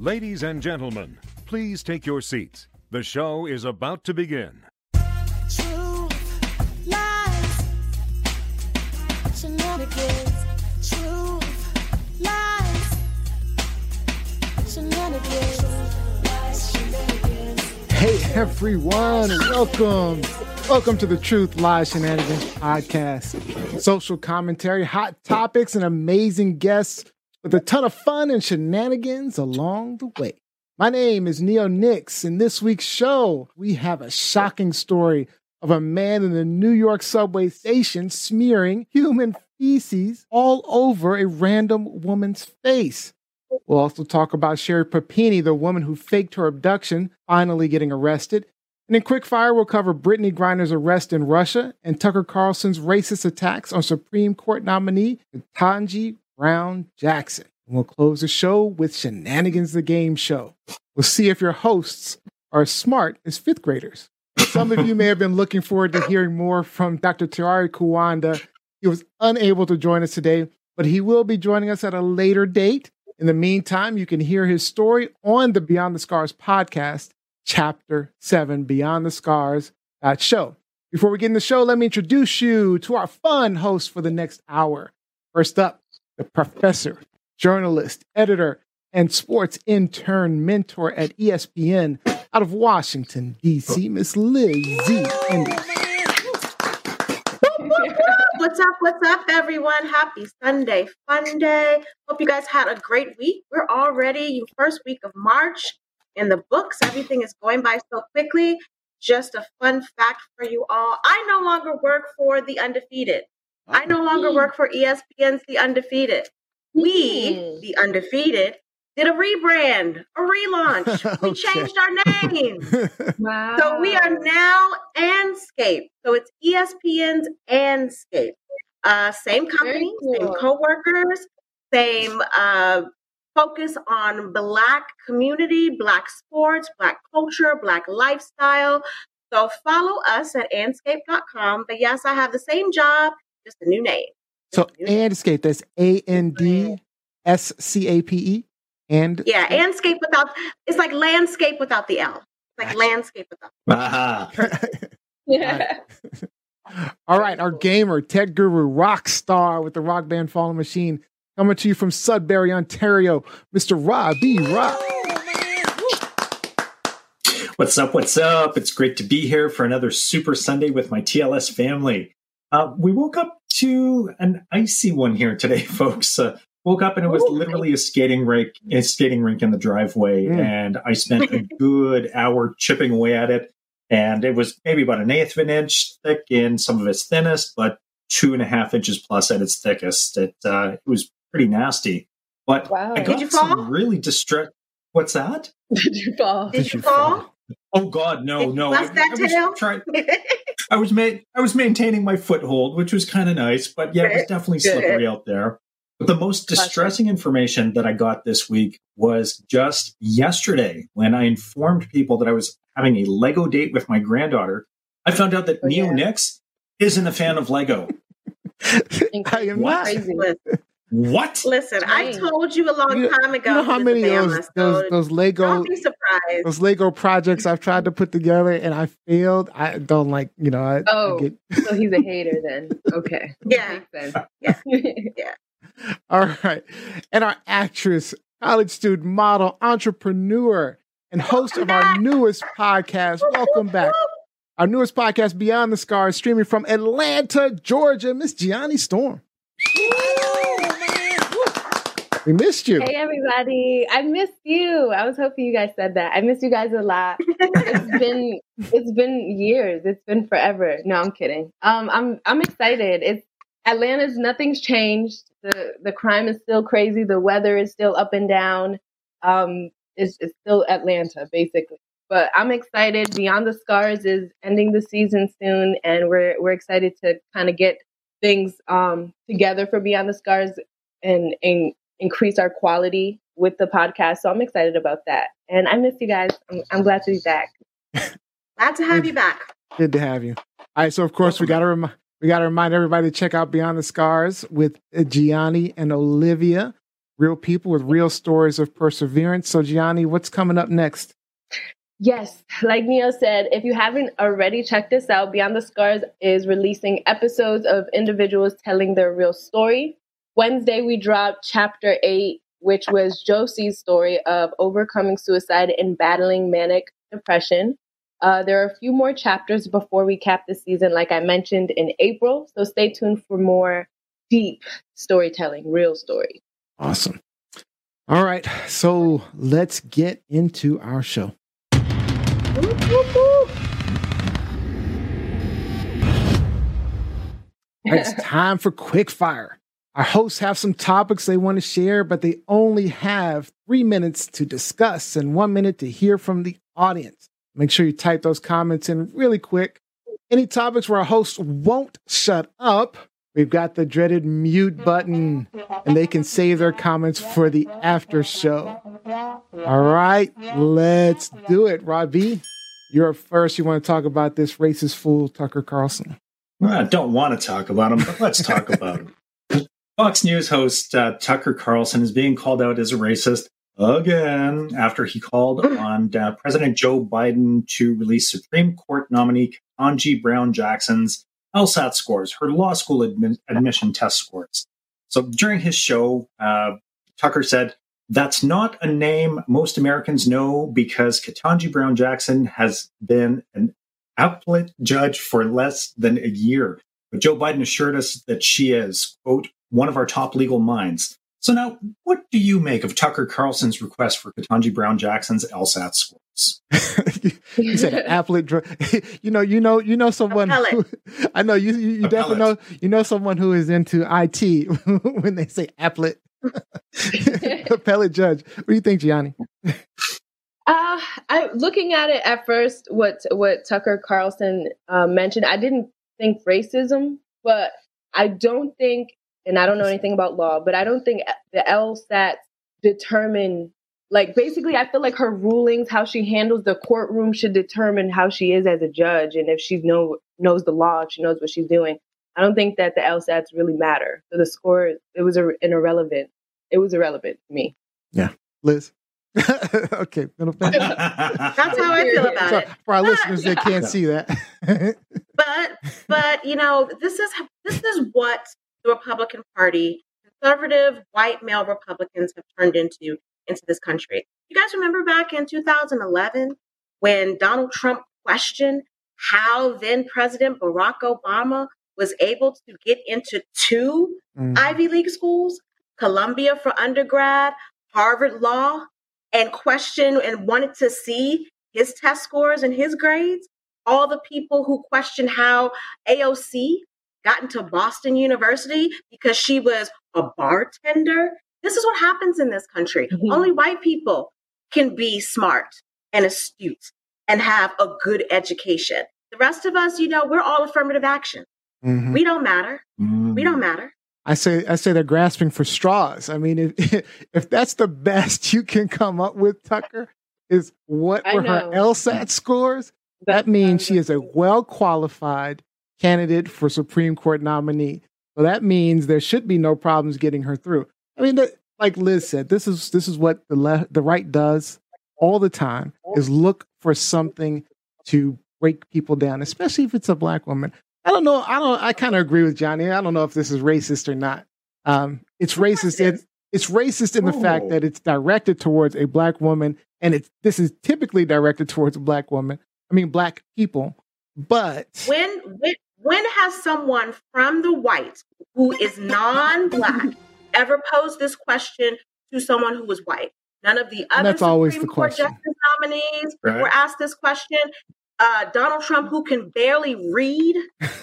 Ladies and gentlemen, please take your seats. The show is about to begin. Truth, lies, shenanigans. Truth, lies, shenanigans. Lies, shenanigans. Hey everyone, welcome. Welcome to the Truth Lies Shenanigans podcast. Social commentary, hot topics, and amazing guests with a ton of fun and shenanigans along the way. My name is Neo Nix. In this week's show, we have a shocking story of a man in the New York subway station smearing human feces all over a random woman's face. We'll also talk about Sherri Papini, the woman who faked her abduction, finally getting arrested. And in Quickfire, we'll cover Brittney Griner's arrest in Russia and Tucker Carlson's racist attacks on Supreme Court nominee Ketanji Brown Jackson. We'll close the show with Shenanigans the Game Show. We'll see if your hosts are as smart as fifth graders. Some of you may have been looking forward to hearing more from Dr. Tiari Kuwanda. He was unable to join us today, but he will be joining us at a later date. In the meantime, you can hear his story on the Beyond the Scars podcast, Chapter 7, Beyond the Scars show. Before we get in the show, let me introduce you to our fun host for the next hour. First up, the professor, journalist, editor, and sports intern mentor at ESPN out of Washington, D.C., Miss Lizzie. What's up? What's up, everyone? Happy Sunday, fun day. Hope you guys had a great week. We're already first week of March in the books. Everything is going by so quickly. Just a fun fact for you all. I no longer work for the undefeated. I no longer work for ESPN's The Undefeated. We, the undefeated, did a rebrand, a relaunch. We Okay. changed our name. Wow. So we are now Andscape. So it's ESPN's Andscape. Uh, same company, Very same cool. coworkers, same uh, focus on Black community, Black sports, Black culture, Black lifestyle. So follow us at andscape.com. But yes, I have the same job, just a new name. So, Just a new name. Andscape, that's A N D S C A P E. And yeah, Andscape without, it's like landscape without the L. It's like Gotcha. landscape without uh-huh. Aha. Yeah. All right, our gamer, tech guru, rock star with the rock band Fallen Machine, coming to you from Sudbury, Ontario, Mr. Rob B. Rock. What's up? What's up? It's great to be here for another Super Sunday with my TLS family. Uh, we woke up to an icy one here today, folks. Uh, woke up and it was Ooh. literally a skating rink, a skating rink in the driveway, Mm. and I spent a good hour chipping away at it. And it was maybe about an eighth of an inch thick in some of its thinnest, but two and a half inches plus at its thickest. It uh, it was pretty nasty. But Wow. I Did got you some fall? really distress. What's that? Did you fall? Did you fall? Oh God, no, Did no! bust that was tail? trying- I was ma- I was maintaining my foothold, which was kind of nice, but yeah, it was definitely slippery out there. But the most distressing information that I got this week was just yesterday when I informed people that I was having a Lego date with my granddaughter. I found out that Oh, Neo yeah. Nix isn't a fan of Lego. I am What? not. Crazy. Listen, What? listen, I told you a long You, time you ago. know how many of Bama, those, those, those Lego Don't be surprised. those Lego projects I've tried to put together and I failed. I don't like, you know, I, I Oh. get So he's a hater then. Okay. Yeah. Makes sense. Yeah. All right. And our actress, college student, model, entrepreneur, and host of our newest podcast. Welcome back. Our newest podcast, Beyond the Scars, streaming from Atlanta, Georgia, Miss Gianni Storm. We missed you. Hey everybody. I missed you. I was hoping you guys said that. I miss you guys a lot. It's been it's been years. It's been forever. No, I'm kidding. Um I'm I'm excited. It's Atlanta's nothing's changed. The the crime is still crazy. The weather is still up and down. Um it's, it's still Atlanta basically. But I'm excited. Beyond the Scars is ending the season soon and we're we're excited to kind of get things um together for Beyond the Scars and and increase our quality with the podcast. So I'm excited about that. And I miss you guys. I'm, I'm glad to be back. Glad to have you back. Good to have you. All right, so of course we got to remind we got to remind everybody to check out Beyond the Scars with uh, Gianni and Olivia. real people with real stories of perseverance. So, Gianni, what's coming up next? Yes, like Neo said, if you haven't already checked this out, Beyond the Scars is releasing episodes of individuals telling their real story. Wednesday, we dropped chapter eight, which was Josie's story of overcoming suicide and battling manic depression. Uh, there are a few more chapters before we cap the season, like I mentioned in April. So stay tuned for more deep storytelling, real story. Awesome. All right. So, let's get into our show. All right, it's time for quick fire. Our hosts have some topics they want to share, but they only have three minutes to discuss and one minute to hear from the audience. Make sure you type those comments in really quick. Any topics where our hosts won't shut up, we've got the dreaded mute button, and they can save their comments for the after show. All right, let's do it. Robbie, you're up first. You want to talk about this racist fool, Tucker Carlson? Well, I don't want to talk about him, but let's talk about him. Fox News host uh, Tucker Carlson is being called out as a racist again after he called on uh, President Joe Biden to release Supreme Court nominee Ketanji Brown Jackson's LSAT scores, her law school admi- admission test scores. So during his show, uh, Tucker said, That's not a name most Americans know because Ketanji Brown Jackson has been an appellate judge for less than a year. But Joe Biden assured us that she is, quote, one of our top legal minds. So now, what do you make of Tucker Carlson's request for Ketanji Brown Jackson's LSAT scores? you said appellate drug. you know, you know, you know someone. Who, I know you. You, you definitely know. You know someone who is into IT when they say appellate. appellate judge. What do you think, Gianni? Uh, I looking at it at first, what what Tucker Carlson uh, mentioned, I didn't think racism, but I don't think, and I don't know anything about law, but I don't think the LSAT determine like basically I feel like her rulings, how she handles the courtroom should determine how she is as a judge and if she know knows the law, if she knows what she's doing. I don't think that the LSATs really matter. So the score it was a, an irrelevant. It was irrelevant to me. Yeah. Liz. okay. That's how I feel about So, it. for our But, listeners that can't see that. But but you know this is this is what the Republican Party, conservative white male Republicans, have turned into into this country. You guys remember back in 2011 when Donald Trump questioned how then President Barack Obama was able to get into two Mm. Ivy League schools, Columbia for undergrad, Harvard Law, and questioned and wanted to see his test scores and his grades. All the people who questioned how AOC got into Boston University because she was a bartender. This is what happens in this country. Mhm. Only white people can be smart and astute and have a good education. The rest of us, you know, we're all affirmative action. Mhm. We don't matter. Mm. We don't matter. I say I say they're grasping for straws. I mean, if if that's the best you can come up with, Tucker, is what I were her know. LSAT scores? That means she is a well qualified candidate for Supreme Court nominee. So that means there should be no problems getting her through. I mean, that, like Liz said, this is this is what the le- the right does all the time is look for something to break people down, especially if it's a black woman. I don't know. I don't. I kind of agree with Gianni. I don't know if this is racist or not. Um, it's racist. In, it's racist in the fact that it's directed towards a black woman, and it's this is typically directed towards a black woman. I mean, black people. But When when when has someone from the white who is non-black ever posed this question to someone who was white? None of the other that's always Supreme the Court question. justice nominees Right. were asked this question. Uh, Donald Trump, who can barely read,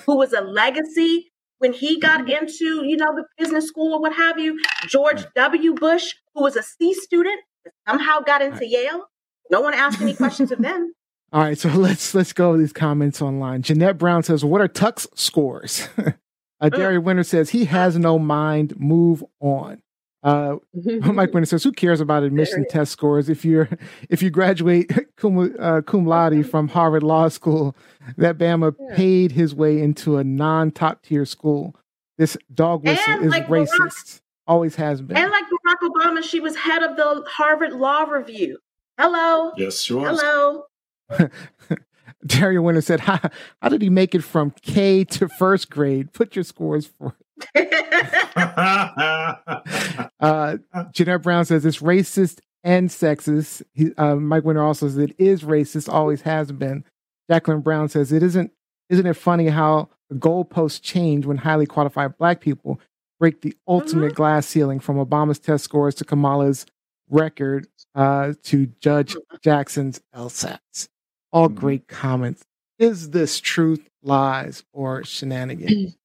who was a legacy when he got into you know the business school or what have you. George W. Bush, who was a C student, somehow got into Yale. No one asked any questions of them. All right, so let's let's go with these comments online. Jeanette Brown says, "What are Tuck's scores?" uh, Gary Winter says he has no mind. Move on. Uh, Mike Winter says, "Who cares about admission test scores? If you're if you graduate cum, uh, cum laude from Harvard Law School, that Bama Yeah. paid his way into a non top tier school. This dog whistle And is like Barack- racist." always has been. And like Barack Obama, she was head of the Harvard Law Review. Hello. Yes, she was. Hello. Daria Winter said, how, how did he make it from K to first grade? Put your scores for Uh, Jeanette Brown says it's racist and sexist. He, uh, Mike Winter also says it is racist, always has been. Jacqueline Brown says it isn't. Isn't it funny how the goalposts change when highly qualified Black people break the ultimate glass ceiling from Obama's test scores to Kamala's record uh, to Judge Jackson's LSATs? All Mhm. great comments. Is this truth, lies, or shenanigans?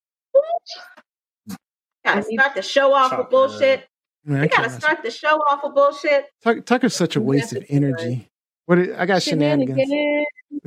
gotta start the show off with bullshit. I mean, I You gotta can't- start the show off with bullshit. Tuck- Tucker's such a waste of energy. What it- I got shenanigans.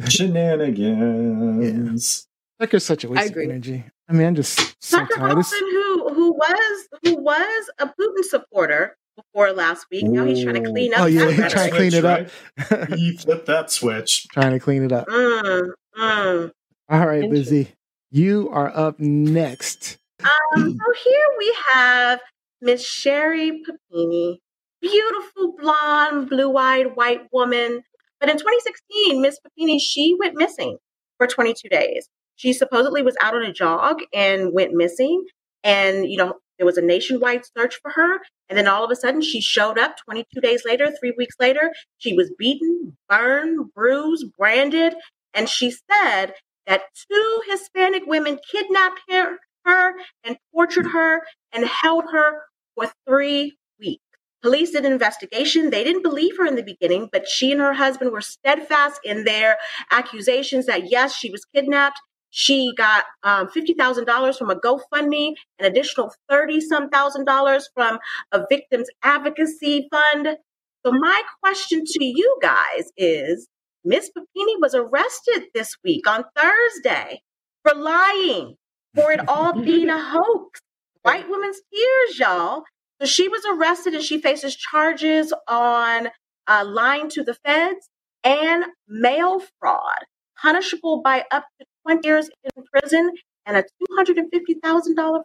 Shenanigans. Shenanigans. Tucker's such a waste of energy. I mean, I'm just so Tucker tired. Carlson, who who was who was a Putin supporter before last week, now he's trying to clean up. Oh, yeah, he's trying to clean it up. Right? he flipped that switch. Trying to clean it up. Mm, mm. All right, Interesting. Lizzie, you are up next. Um, so here we have Miss Sherri Papini, beautiful blonde, blue-eyed white woman. But in 2016, Miss Papini she went missing for 22 days. She supposedly was out on a jog and went missing. And you know there was a nationwide search for her. And then all of a sudden, she showed up 22 days later, three weeks later. She was beaten, burned, bruised, branded, and she said that two Hispanic women kidnapped her, her and tortured her and held her for three weeks. Police did an investigation. They didn't believe her in the beginning, but she and her husband were steadfast in their accusations that yes, she was kidnapped. She got um, $50,000 from a GoFundMe, an additional 30 some thousand dollars from a victims advocacy fund. So, my question to you guys is Miss Papini was arrested this week on Thursday for lying, for it all being a hoax. White women's tears, y'all. So she was arrested and she faces charges on uh, lying to the feds and mail fraud, punishable by up to 20 years in prison and a $250,000 fine.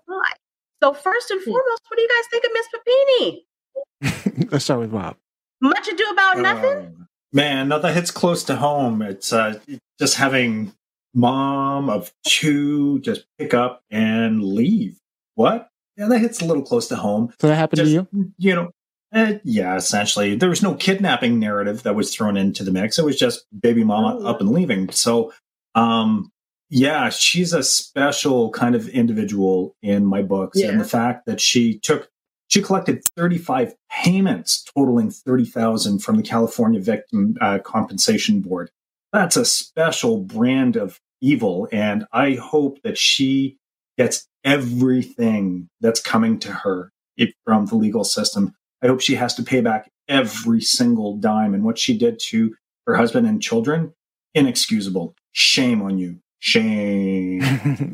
So, first and foremost, what do you guys think of Miss Papini? Let's start with Rob. Much ado about nothing? Um, man, no, that hits close to home. It's uh, just having mom of two just pick up and leave. What? Yeah, that hits a little close to home. So that happened Just, to you? you know, eh, yeah, essentially. There was no kidnapping narrative that was thrown into the mix. It was just baby mama Oh. up and leaving. So, um, yeah, she's a special kind of individual in my books. Yeah. And the fact that she took, she collected 35 payments totaling 30,000 from the California Victim uh, Compensation Board. That's a special brand of evil. And I hope that she gets everything that's coming to her from the legal system. I hope she has to pay back every single dime. And what she did to her husband and children, inexcusable. Shame on you. Shame.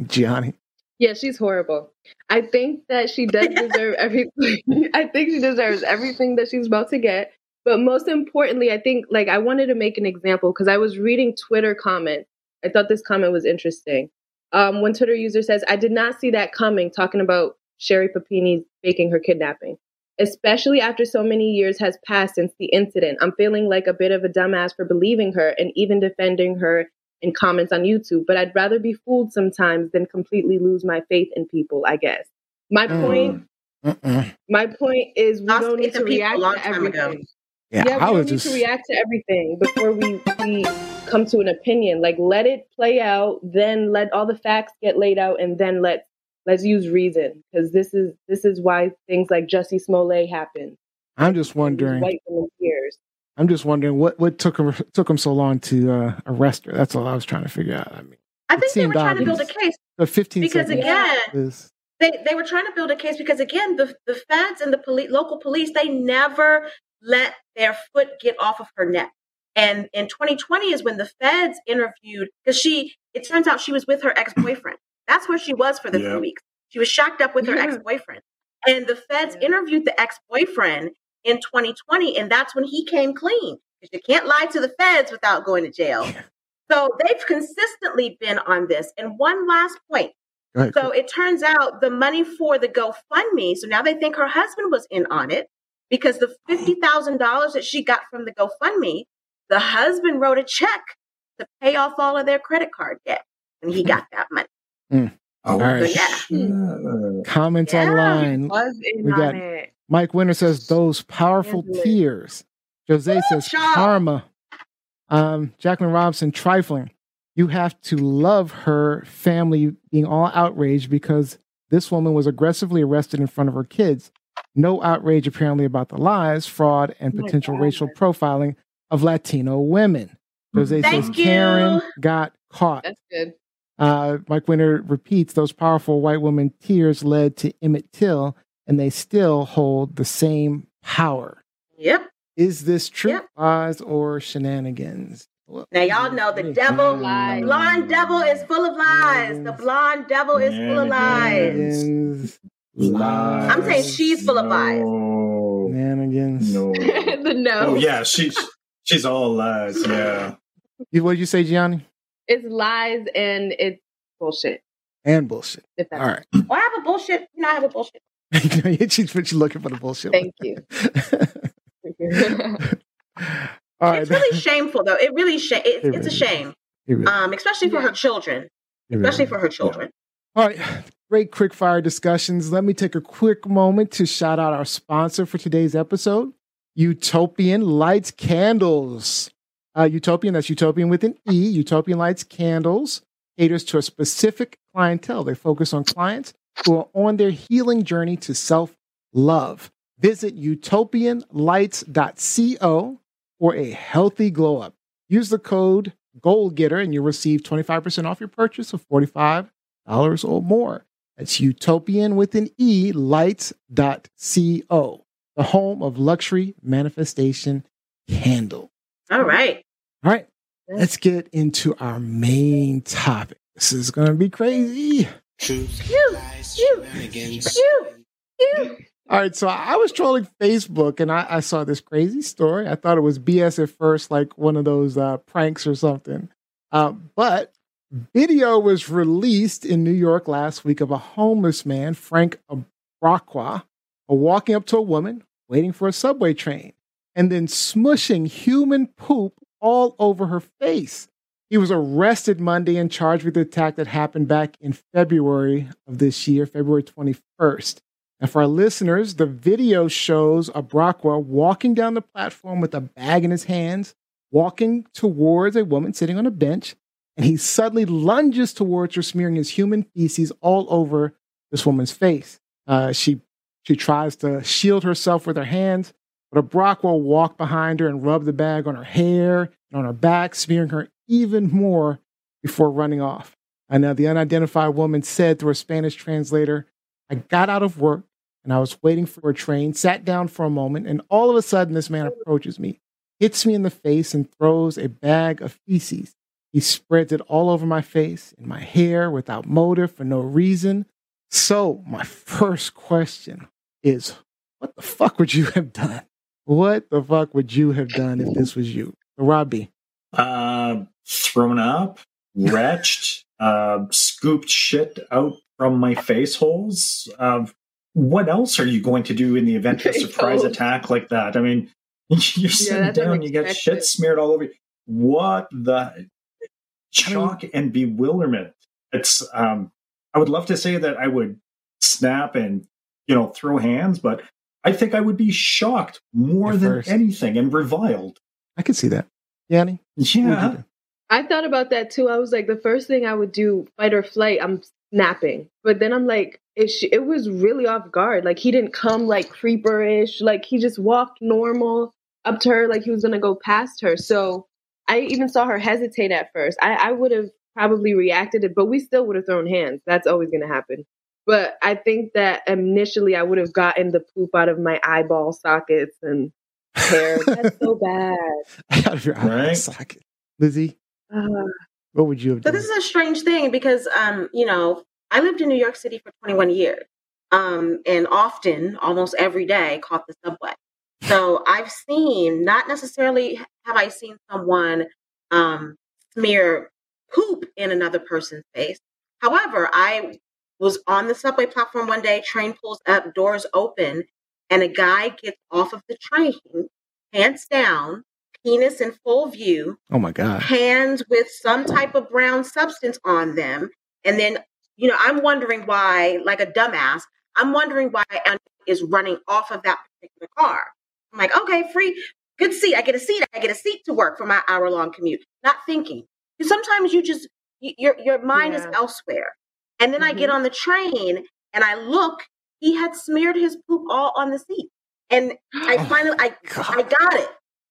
Gianni. Yeah, she's horrible. I think that she does deserve everything. I think she deserves everything that she's about to get. But most importantly, I think like I wanted to make an example because I was reading Twitter comments. I thought this comment was interesting. Um, one Twitter user says, "I did not see that coming." Talking about Sherri Papini faking her kidnapping, especially after so many years has passed since the incident. I'm feeling like a bit of a dumbass for believing her and even defending her in comments on YouTube, but I'd rather be fooled sometimes than completely lose my faith in people, I guess. My Mm. point Mm-mm. my point is we Lost don't need to react to time ago. everything. Yeah, Yeah, we I don't was need to react to everything before we, we come to an opinion. Like let it play out, then let all the facts get laid out, and then let let's use reason. Because this is this is why things like Jussie Smollett happen. I'm just wondering. White women's tears. I'm just wondering what what took him took him so long to uh, arrest her. That's all I was trying to figure out. I mean, I think they were seemed trying to build a case the 15 because again, is they, they were trying to build a case because again, the the feds and the police, local police, they never let their foot get off of her neck. And in 2020 is when the feds interviewed because she. It turns out she was with her ex boyfriend. That's where she was for the Yeah. three weeks. She was shacked up with her Yeah. ex boyfriend, and the feds Yeah. interviewed the ex boyfriend in 2020, and that's when he came clean because you can't lie to the feds without going to jail. So they've consistently been on this. And one last point Go ahead. So it turns out the money for the GoFundMe, so now they think her husband was in on it because the $50,000 that she got from the GoFundMe, the husband wrote a check to pay off all of their credit card debt and he hmm. got that money. Hmm. Oh, All right. Yeah. Comments Yeah. online. Was in We on got- it. Mike Winter says those powerful tears. Jose says Shaw. karma. Um, Jacqueline Robinson trifling. You have to love her family being all outraged because this woman was aggressively arrested in front of her kids. No outrage apparently about the lies, fraud, and Oh potential God. racial profiling of Latino women. Jose says you. Karen got caught. That's good. Uh, Mike Winter repeats those powerful white woman tears led to Emmett Till, and they still hold the same power. Yep. Is this true Yep. lies or shenanigans? Now y'all know the devil, Lies. blonde devil is full of lies. The blonde devil is full of lies. Lies. I'm saying she's full of lies. No. Shenanigans. No. the no. Oh yeah, she's she's all lies. Yeah. What did you say, Gianni? It's lies and it's bullshit. And bullshit. If that's All right. Well, I have a bullshit. You know, I have a bullshit. she's, looking for the bullshit. Thank you. Right. It's really shameful, though. It really sh- it's, It it's a shame, It really- um, especially for her children. really Especially for her children. All right, great quick fire discussions. Let me take a quick moment to shout out our sponsor for today's episode, Eutopian Lights Candles. Uh, Utopian, that's Utopian with an E. Eutopian Lights Candles caters to a specific clientele. They focus on clients who are on their healing journey to self love. Visit eutopianlights.co for a healthy glow up. Use the code GOALGETTER and you'll receive 25% off your purchase of 45 dollars or more. That's utopian with an E lights.co, the home of luxury manifestation candle. All right. All right, let's get into our main topic. This is going to be crazy. Truth, Phew, lies, shenanigans. phew, phew. All right, so I was trolling Facebook and I, I saw this crazy story. I thought it was BS at first, like one of those uh, pranks or something. Uh, but video was released in New York last week of a homeless man, Frank Abrokwa, walking up to a woman waiting for a subway train and then smushing human poop all over her face. He was arrested Monday and charged with the attack that happened back in February of this year, February 21st. And for our listeners, the video shows Abrokwa walking down the platform with a bag in his hands, walking towards a woman sitting on a bench, and he suddenly lunges towards her, smearing his human feces all over this woman's face. Uh, she she tries to shield herself with her hands, but Abrokwa walked behind her and rubbed the bag on her hair and on her back, smearing her even more before running off. And now the unidentified woman said through a Spanish translator, I got out of work and I was waiting for a train, sat down for a moment, and all of a sudden this man approaches me, hits me in the face, and throws a bag of feces. He spreads it all over my face and my hair without motive for no reason. So, my first question is what the fuck would you have done? What the fuck would you have done if this was you? Robbie. Uh, thrown up, retched, uh, scooped shit out from my face holes. Uh, what else are you going to do in the event of a surprise attack like that? I mean, you're sitting that's down, you get shit smeared all over you. What the shock and bewilderment? It's. Um, I would love to say that I would snap and you know throw hands, but I think I would be shocked more than first. anything and reviled. I can see that. Yanni? what would you Yeah. Do? I thought about that too. I was like, the first thing I would do, fight or flight, I'm snapping. But then I'm like, it, sh- it was really off guard. Like he didn't come like creeper-ish. Like he just walked normal up to her like he was gonna go past her. So I even saw her hesitate at first. I, I would have probably reacted it, but we still would have thrown hands. That's always gonna happen. But I think that initially I would have gotten the poop out of my eyeball sockets and hair. That's so bad. Out of your eye Right. socket. Lizzie, Uh, what would you have So done? this is a strange thing because, um, you know, I lived in New York City for 21 years, um, and often, almost every day, caught the subway. So I've seen, not necessarily have I seen someone um, smear poop in another person's face. However, I was on the subway platform one day, train pulls up, doors open, and a guy gets off of the train, pants down, penis in full view, Oh my god. hands with some type of brown substance on them. And then, you know, I'm wondering why, like a dumbass, I'm wondering why Andy is running off of that particular car. I'm like, okay, free, good seat. I get a seat. I get a seat to work for my hour long commute. Not thinking. Sometimes you just, y- your, your mind is elsewhere. And then I get Mhm. on the train and I look, he had smeared his poop all on the seat. And I Oh, finally, I, God. I got it.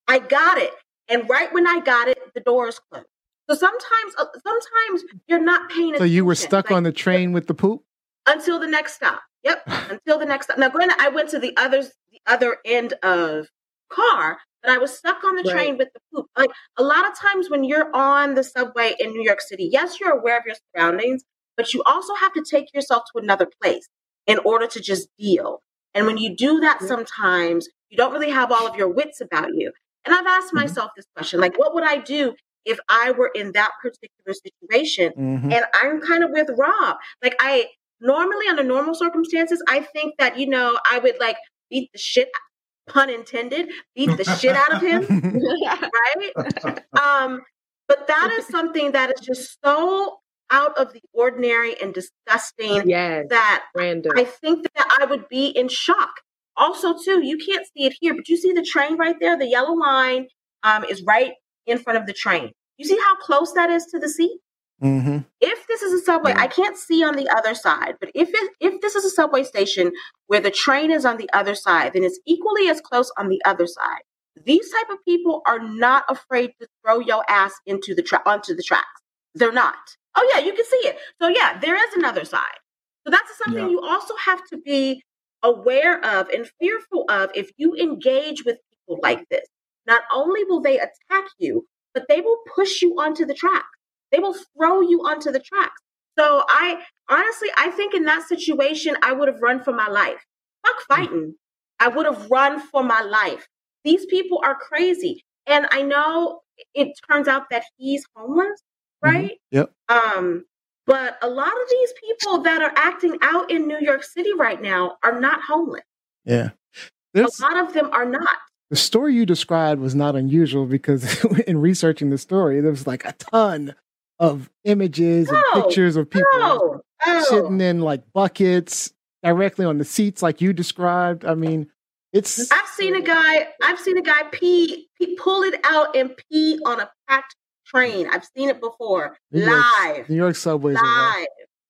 I got it. And right when I got it, the doors closed. So sometimes, uh, sometimes you're not paying Attention. So you were stuck like, on the train with the poop? until the next stop. Yep, until the next stop. Now, granted, I went to the other the other end of car, but I was stuck on the Right. train with the poop. Like a lot of times when you're on the subway in New York City, yes, you're aware of your surroundings, but you also have to take yourself to another place in order to just deal. And when you do that, Mhm. sometimes you don't really have all of your wits about you. And I've asked Mhm. myself this question: like, what would I do if I were in that particular situation? Mhm. And I'm kind of with Rob. Like I normally under normal circumstances, I think that, you know, I would like beat the shit pun intended, beat the shit out of him, right? Um, but that is something that is just so out of the ordinary and disgusting yes, that random. I think that I would be in shock. Also, too, you can't see it here, but you see the train right there. The yellow line um, is right in front of the train. You see how close that is to the seat? Mhm. if this is a subway. I can't see on the other side, but if it, if this is a subway station where the train is on the other side, then it's equally as close on the other side. These type of people are not afraid to throw your ass into the tra- onto the tracks. They're not. Oh yeah, you can see it. So yeah, there is another side. So that's something Yeah. you also have to be aware of and fearful of if you engage with people like this. Not only will they attack you, but they will push you onto the tracks. They will throw you onto the tracks. So I honestly, I think in that situation, I would have run for my life. Fuck fighting. I would have run for my life. These people are crazy. And I know it turns out that he's homeless, right? Yep. Um, but a lot of these people that are acting out in New York City right now are not homeless. Yeah. A lot of them are not. the story you described was not unusual because in researching the story, there was like a ton of images and pictures of people Oh, oh. sitting in like buckets directly on the seats, like you described. I mean, it's I've seen a guy. I've seen a guy pee, pee, pull it out and pee on a packed train. I've seen it before, New York- live, New York subways. live.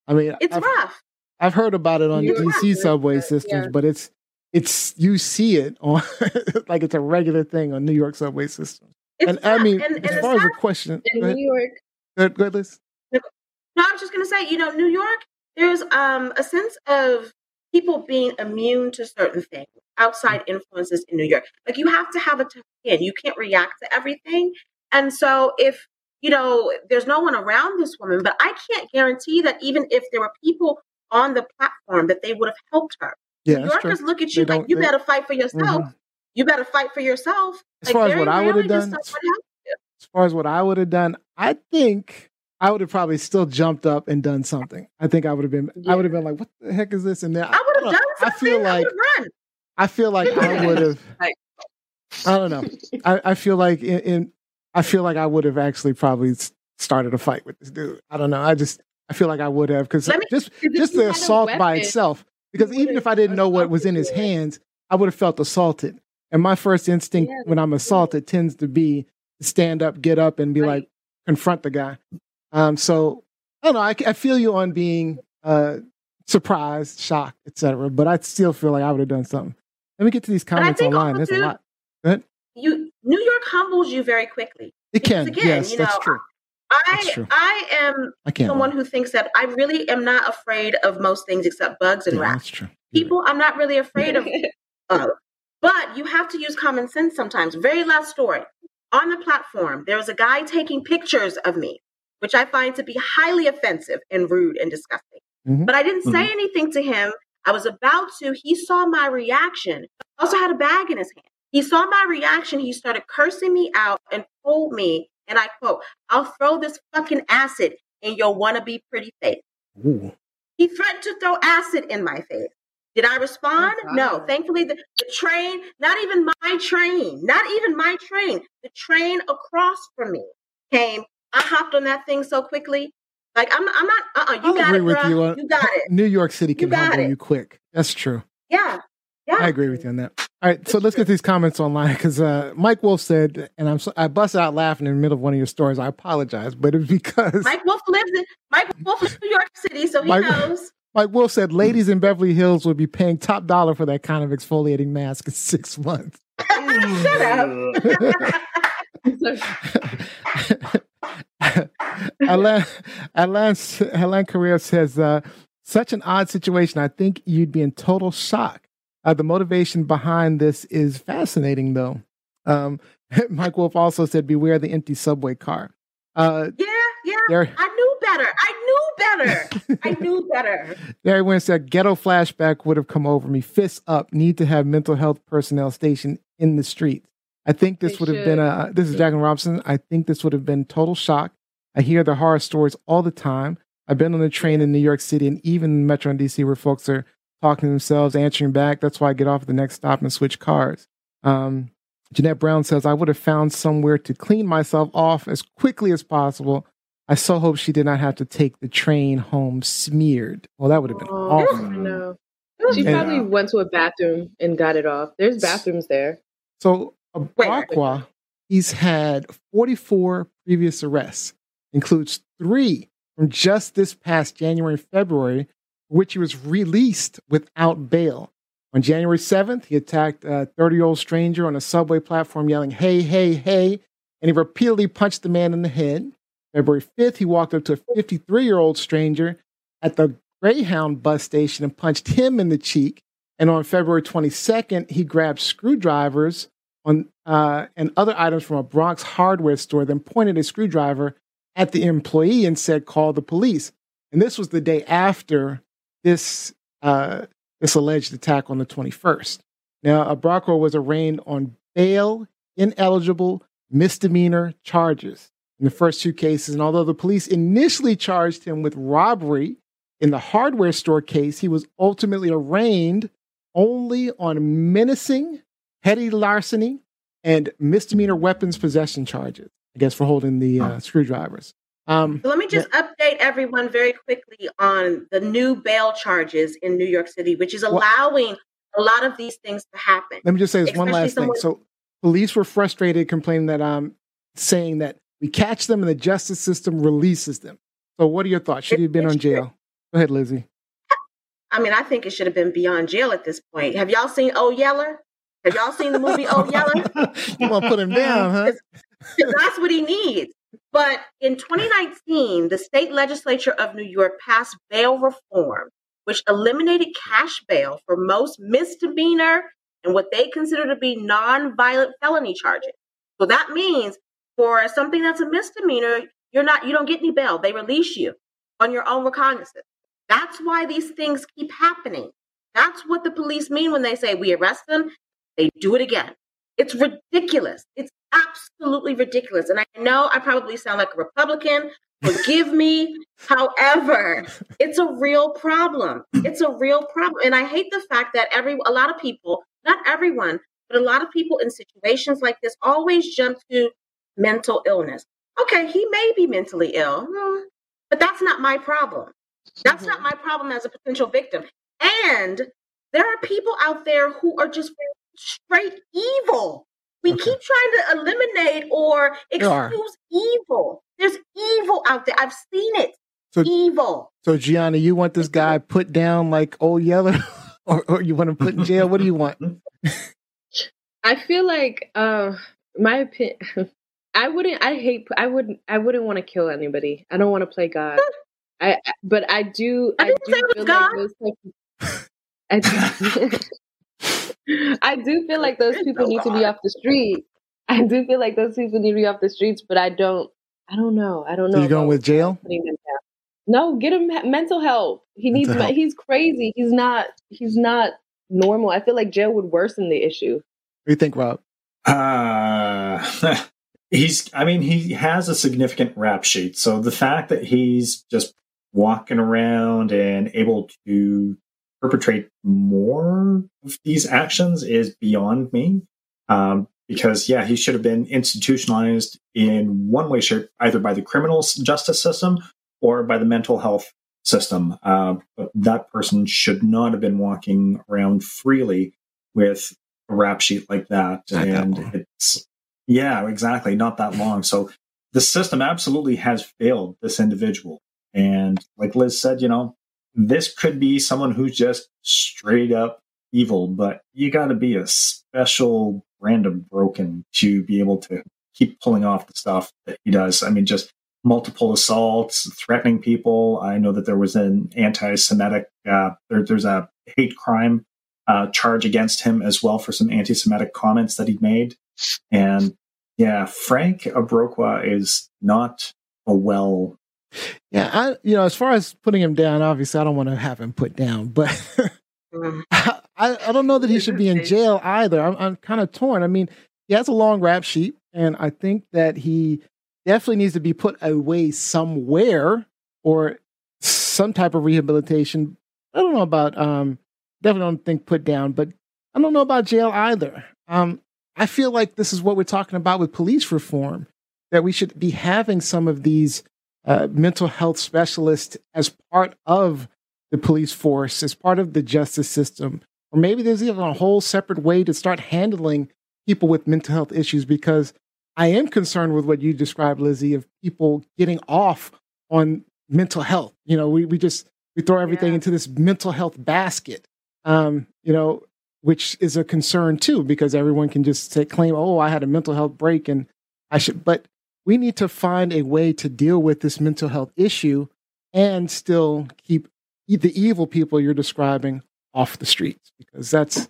I mean, It's I've, rough. I've heard about it on You're DC right. subway Yeah. systems, but it's it's you see it on like it's a regular thing on New York subway systems. It's and I mean, and, and as the far as sad a question, in ahead, New York, go ahead, go ahead, Liz. No, I was just gonna say, you know, New York, there's um a sense of people being immune to certain things, outside influences in New York. Like you have to have a tough skin. You can't react to everything. And so if you know, there's no one around this woman, but I can't guarantee that even if there were people on the platform that they would have helped her. Yeah, New that's true. Yorkers look at They you like you they- better fight for yourself. Mhm. You better fight for yourself. As Like, far as what I would have done, someone help you. as far as what I would have done, I think I would have probably still jumped up and done something. I think I would have been. I would have been like, "What the heck is this?" And then I would have done know. I feel like run. I feel like I would have. Like- I don't know. I, I feel like in, in I feel like I would have actually probably started a fight with this dude. I don't know. I just I feel like I would have because just just the assault by itself. Because even if I didn't know what was in his hands, I would have felt assaulted. And my first instinct Yeah, when I'm assaulted tends to be to stand up, get up, and be Right. like confront the guy. Um, so I don't know. I, I feel you on being uh, surprised, shocked, etc. But I still feel like I would have done something. Let me get to these comments online. There's a lot. Go ahead. You New York humbles you very quickly. It because can. again, yes, you that's know, true. That's I true. I am I can't. someone lie. who thinks that I really am not afraid of most things except bugs and yeah, rats. that's true. You're People I'm not really afraid of of. But you have to use common sense sometimes. Very last story. On the platform, there was a guy taking pictures of me, which I find to be highly offensive and rude and disgusting. Mhm. But I didn't say Mhm. anything to him. I was about to. He saw my reaction. I also had a bag in his hand. He saw my reaction. He started cursing me out and told me, and I quote, I'll throw this fucking acid in your wannabe pretty face. Ooh. He threatened to throw acid in my face. Did I respond? Oh, no. Thankfully, the, the train, not even my train, not even my train, the train across from me came. I hopped on that thing so quickly. Like, I'm, I'm not, uh uh you I'll got agree it, with bruh. you on- You got it. New York City can got humble it. you quick. That's true. Yeah. Yeah. I agree with you on that. All right, so let's get these comments online because uh, Mike Wolf said, and I'm so, I busted out laughing in the middle of one of your stories. I apologize, but it's because Mike Wolf lives in, Mike Wolf is New York City, so he Mike- knows. Mike Wolf said ladies in Beverly Hills would be paying top dollar for that kind of exfoliating mask in six months. Shut up. Alan, Alan, Alan says, uh, such an odd situation. I think you'd be in total shock. Uh, the motivation behind this is fascinating, though. Um, Mike Wolf also said, beware the empty subway car. Uh, Yeah, yeah. there, I knew better. I knew better. I knew better. Gary Wynn said, ghetto flashback would have come over me. Fists up. Need to have mental health personnel stationed in the streets. I think this They would have been a. This is Jacqueline Robinson. I think this would have been total shock. I hear the horror stories all the time. I've been on the train in New York City and even Metro and DC where folks are talking to themselves, answering back. That's why I get off at the next stop and switch cars. Um, Jeanette Brown says, I would have found somewhere to clean myself off as quickly as possible. I so hope she did not have to take the train home smeared. Well, that would have been awful. I know. She And- probably went to a bathroom and got it off. There's bathrooms there. So Wait. Abrokwa, he's had 44 previous arrests, includes three from just this past January and February, which he was released without bail. On January 7th, he attacked a 30 year old stranger on a subway platform yelling, Hey, hey, hey, and he repeatedly punched the man in the head. February 5th, he walked up to a 53 year old stranger at the Greyhound bus station and punched him in the cheek. And on February 22nd, he grabbed screwdrivers on uh, and other items from a Bronx hardware store, then pointed a screwdriver at the employee and said, "Call the police." And this was the day after this uh, this alleged attack on the 21st. Now, Abrokwa was arraigned on bail ineligible misdemeanor charges in the first two cases. And although the police initially charged him with robbery in the hardware store case, he was ultimately arraigned only on menacing, petty larceny, and misdemeanor weapons possession charges. I guess for holding the uh, screwdrivers. Um, So let me just update everyone very quickly on the new bail charges in New York City, which is Well- allowing a lot of these things to happen. let me just say this one last thing. So, police were frustrated, complaining that um, saying that we catch them and the justice system releases them. So, what are your thoughts? Should he have been on jail? Go ahead, Lizzie. I mean, I think it should have been beyond jail at this point. Have y'all seen Oh Yeller? Have y'all seen the movie Oh Yeller? You want to put him down, huh? 'Cause that's what he needs. But in 2019, the state legislature of New York passed bail reform, which eliminated cash bail for most misdemeanor and what they consider to be non-violent felony charges. So that means for something that's a misdemeanor, you're not you don't get any bail. They release you on your own recognizance. That's why these things keep happening. That's what the police mean when they say we arrest them, they do it again. It's ridiculous. It's absolutely ridiculous. And I know I probably sound like a Republican. Forgive me. However, it's a real problem. It's a real problem. And I hate the fact that every a lot of people, not everyone, but a lot of people in situations like this always jump to mental illness. Okay, he may be mentally ill, hmm, but that's not my problem. That's not my problem as a potential victim. And there are people out there who are just straight evil. We Okay. keep trying to eliminate or excuse evil. There's evil out there. I've seen it. So- evil. So, Gianna, you want this guy put down like old Yeller, or, or you want him put in jail? What do you want? I feel like uh, my opinion. I wouldn't. I hate. I wouldn't. I wouldn't want to kill anybody. I don't want to play God. I. I- But I do. I I, didn't do say it was feel God. like those. Type I do, I do feel like those people need to be off the street. I do feel like those people need to be off the streets, but I don't. I don't know. I don't know. So you're going with jail? putting them down. No, get him he- mental help. He needs. Mental me- help. He's crazy. He's not. He's not normal. I feel like jail would worsen the issue. What do you think, Rob? Uh, he's, I mean, he has a significant rap sheet. So the fact that he's just walking around and able to perpetrate more of these actions is beyond me. Um, because yeah, he should have been institutionalized in one way, shape, either by the criminal justice system or by the mental health system. Uh, but that person should not have been walking around freely with a rap sheet like that. Not and long. it's yeah, exactly, not that long. So the system absolutely has failed this individual. And like Liz said, you know, this could be someone who's just straight up evil, but you got to be a special brand of broken to be able to keep pulling off the stuff that he does. I mean, just multiple assaults, threatening people. I know that there was an anti-Semitic, uh, there, there's a hate crime uh, charge against him as well for some anti-Semitic comments that he made. And yeah, Frank Abrokwa is not a well. Yeah, I you know, as far as putting him down, obviously I don't want to have him put down, but Mm. I, I don't know that he should be in jail either. I'm, I'm kind of torn. I mean, he has a long rap sheet, and I think that he definitely needs to be put away somewhere or some type of rehabilitation. I don't know about um definitely don't think put down, but I don't know about jail either. Um I feel like this is what we're talking about with police reform that we should be having some of these uh, mental health specialists as part of the police force, as part of the justice system, or maybe there's even a whole separate way to start handling people with mental health issues because I am concerned with what you described, Lizzie, of people getting off on mental health. You know, we, we just we throw everything Yeah. into this mental health basket. Um, you know, which is a concern too, because everyone can just say claim, oh, I had a mental health break and I should but we need to find a way to deal with this mental health issue and still keep the evil people you're describing off the streets because that's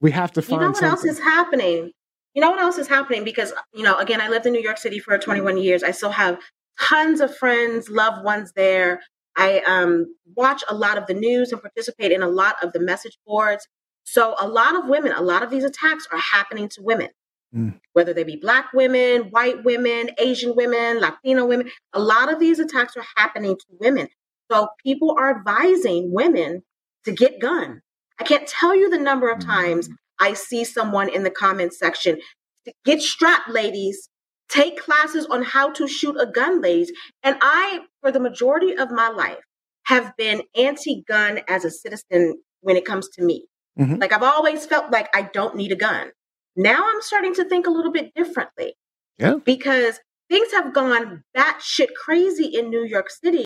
we have to find. You know what else is happening? You know what else is happening? Because, you know, again, I lived in New York City for 21 years. I still have tons of friends, loved ones there. I um, watch a lot of the news and participate in a lot of the message boards. So, a lot of women, a lot of these attacks are happening to women, Mm. whether they be Black women, white women, Asian women, Latino women. A lot of these attacks are happening to women. So, people are advising women to get guns. I can't tell you the number of times I see someone in the comments section get strapped, ladies. Take classes on how to shoot a gun, ladies. And I, for the majority of my life, have been anti gun as a citizen when it comes to me. Mhm. Like I've always felt like I don't need a gun. Now I'm starting to think a little bit differently. Yeah. Because things have gone batshit crazy in New York City,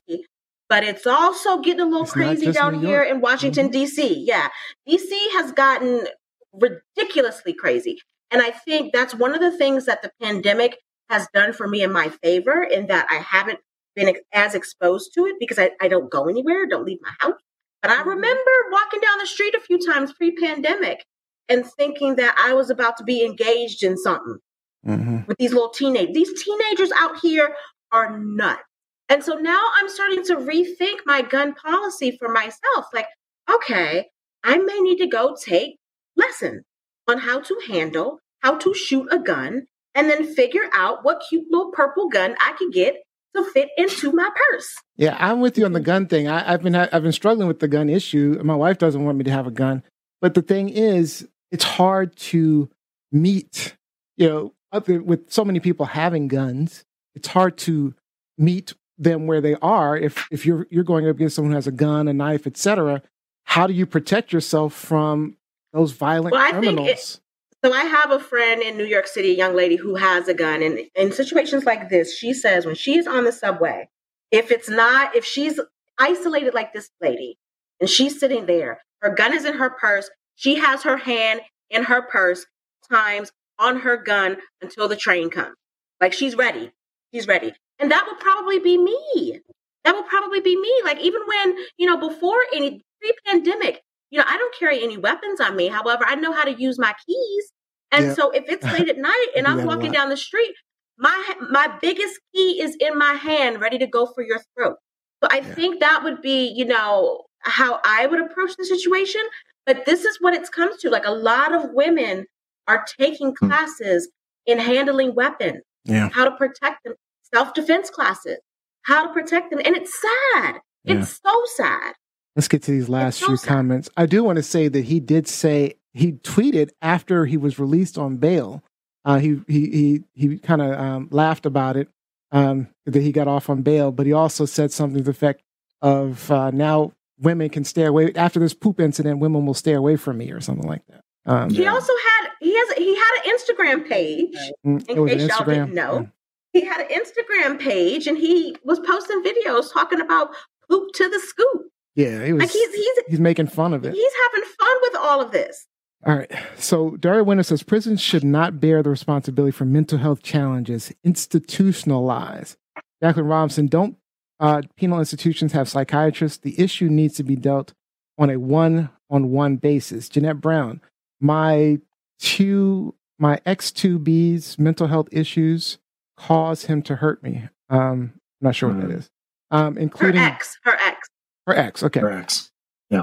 but it's also getting a little It's crazy down here in Washington, D.C. Yeah. DC has gotten ridiculously crazy. And I think that's one of the things that the pandemic has done for me in my favor, in that I haven't been ex- as exposed to it because I, I don't go anywhere, don't leave my house. But I remember walking down the street a few times pre pandemic and thinking that I was about to be engaged in something Mhm. with these little teenagers. These teenagers out here are nuts. And so now I'm starting to rethink my gun policy for myself. Like, okay, I may need to go take lessons on how to handle, how to shoot a gun, and then figure out what cute little purple gun I can get to fit into my purse. Yeah, I'm with you on the gun thing. I, I've been I've been struggling with the gun issue. My wife doesn't want me to have a gun, but the thing is, it's hard to meet. You know, other, with so many people having guns, it's hard to meet them where they are. If if you're you're going up against someone who has a gun, a knife, etc., how do you protect yourself from those violent Well, I think it- criminals? So I have a friend in New York City, a young lady who has a gun. And in situations like this, she says when she's on the subway, if it's not, if she's isolated like this lady and she's sitting there, her gun is in her purse, she has her hand in her purse, times on her gun until the train comes. Like she's ready. She's ready. And that would probably be me. That would probably be me. Like even when, you know, before any pre pandemic, you know, I don't carry any weapons on me. However, I know how to use my keys. And Yeah. so if it's late at night and I'm walking down the street, my my biggest key is in my hand, ready to go for your throat. So I Yeah. think that would be, you know, how I would approach the situation. But this is what it's comes to. Like a lot of women are taking Hmm. classes in handling weapons, Yeah. how to protect them, self defense classes, how to protect them. And it's sad. Yeah. It's so sad. Let's get to these last so few sad. comments. I do want to say that he did say he tweeted after he was released on bail. Uh, he he he he kind of um, laughed about it um, that he got off on bail, but he also said something to the effect of uh, now women can stay away after this poop incident. Women will stay away from me or something like that. Um, He Yeah. also had he has he had an Instagram page. mm, In case y'all didn't know. He had an Instagram page and he was posting videos talking about poop to the scoop. Yeah, he was. Like he's he's he's making fun of it. he's having fun with all of this. All right. So Daria Winter says prisons should not bear the responsibility for mental health challenges institutionalized. Jacqueline Robinson, don't uh, penal institutions have psychiatrists? The issue needs to be dealt on a one-on-one basis. Jeanette Brown, my two, my ex-2B's mental health issues cause him to hurt me. Um, I'm not sure what that Mm. is. Um, Her including ex, her ex. her ex. Okay Correct.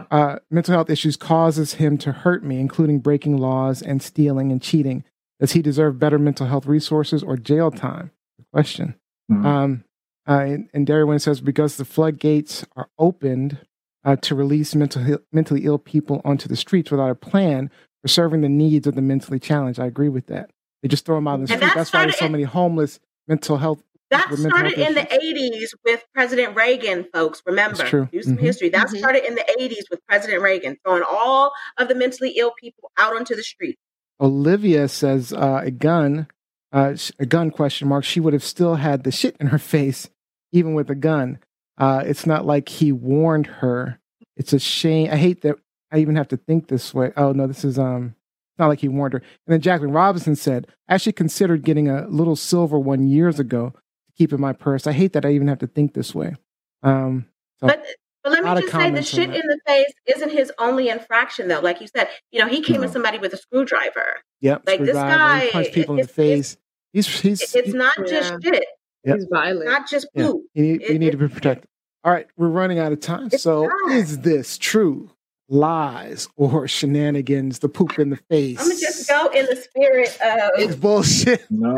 uh, mental health issues causes him to hurt me, including breaking laws and stealing and cheating. Does he deserve better mental health resources or jail time? Good question. Mhm. Um, uh, and, and Darwin says because the floodgates are opened uh, to release mental, mentally ill people onto the streets without a plan for serving the needs of the mentally challenged. I agree with that. They just throw them out in the And street. that That's why there's so many homeless mental health. That mental started health in the 80s with President Reagan, folks. Remember, That's true. do some Mhm. history. That Mhm. started in the 80s with President Reagan, throwing all of the mentally ill people out onto the street. Olivia says uh, a gun, uh, a gun question mark. She would have still had the shit in her face, even with a gun. Uh, it's not like he warned her. It's a shame. I hate that I even have to think this way. Oh no, this is um, it's not like he warned her. And then Jacqueline Robinson said, I actually considered getting a little silver one years ago to keep in my purse. I hate that I even have to think this way. Um, so But but let me just say, the shit in the face isn't his only infraction, though. Like you said, you know, he came at somebody with a screwdriver. yep, Like, this guy, punched people in the face. He's he's It's not just Yeah. shit, Yep. He's violent. not just Yeah. poop. You need, you need to be protected. All right, we're running out of time. So, not. is this true? Lies or shenanigans? The poop in the face. I'm gonna just go in the spirit of It's of bullshit. No.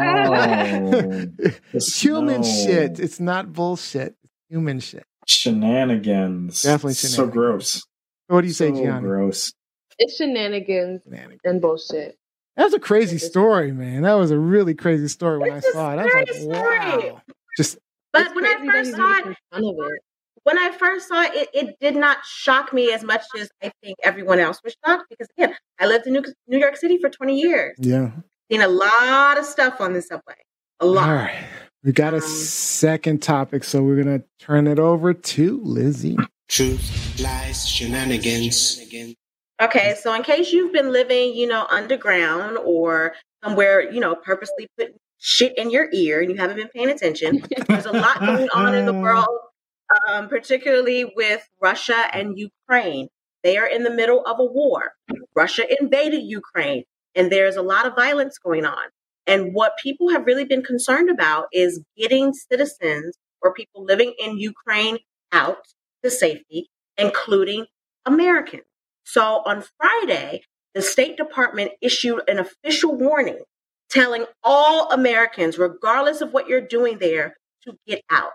it's It's human no. shit. It's not bullshit. It's human shit. Shenanigans. Definitely So gross. What do you say, so Gianni? gross. It's shenanigans Shenanigans. and bullshit. That was a crazy story, man. That was a really crazy story when It's I a saw it. I was like, story. wow. Just but when I first saw it, some fun of it. when I first saw it, it, it did not shock me as much as I think everyone else was shocked because again, I lived in New, New York City for 20 years. yeah. Seen a lot of stuff on the subway. A lot. All right. We got a Um, second topic, so we're gonna turn it over to Lizzie. Truth, lies, shenanigans. Okay, so in case you've been living, you know, underground or somewhere, you know, purposely putting shit in your ear and you haven't been paying attention, there's a lot going on in the world, um, particularly with Russia and Ukraine. They are in the middle of a war. Russia invaded Ukraine, and there's a lot of violence going on. And what people have really been concerned about is getting citizens or people living in Ukraine out to safety, including Americans. So on Friday, the State Department issued an official warning telling all Americans, regardless of what you're doing there, to get out.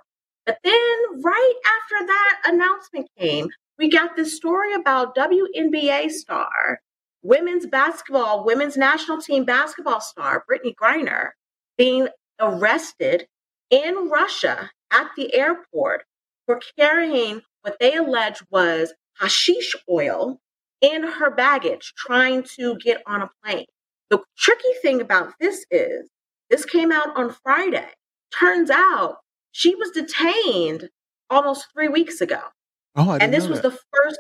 But then, right after that announcement came, we got this story about WNBA star, women's basketball, women's national team basketball star, Brittney Griner, being arrested in Russia at the airport for carrying what they allege was hashish oil in her baggage trying to get on a plane. The tricky thing about this is this came out on Friday. Turns out she was detained almost three weeks ago. Oh, I and this was the first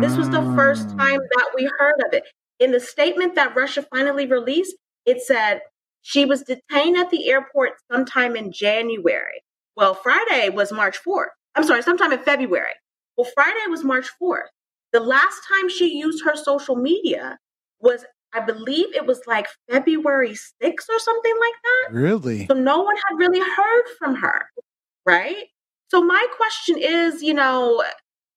this was the first Mm. time that we heard of it. In the statement that Russia finally released, it said she was detained at the airport sometime in January. Well, Friday was March 4th. I'm sorry, sometime in February. Well, Friday was March 4th. The last time she used her social media was, I believe it was like February 6th or something like that. really. So no one had really heard from her, right? So my question is, you know,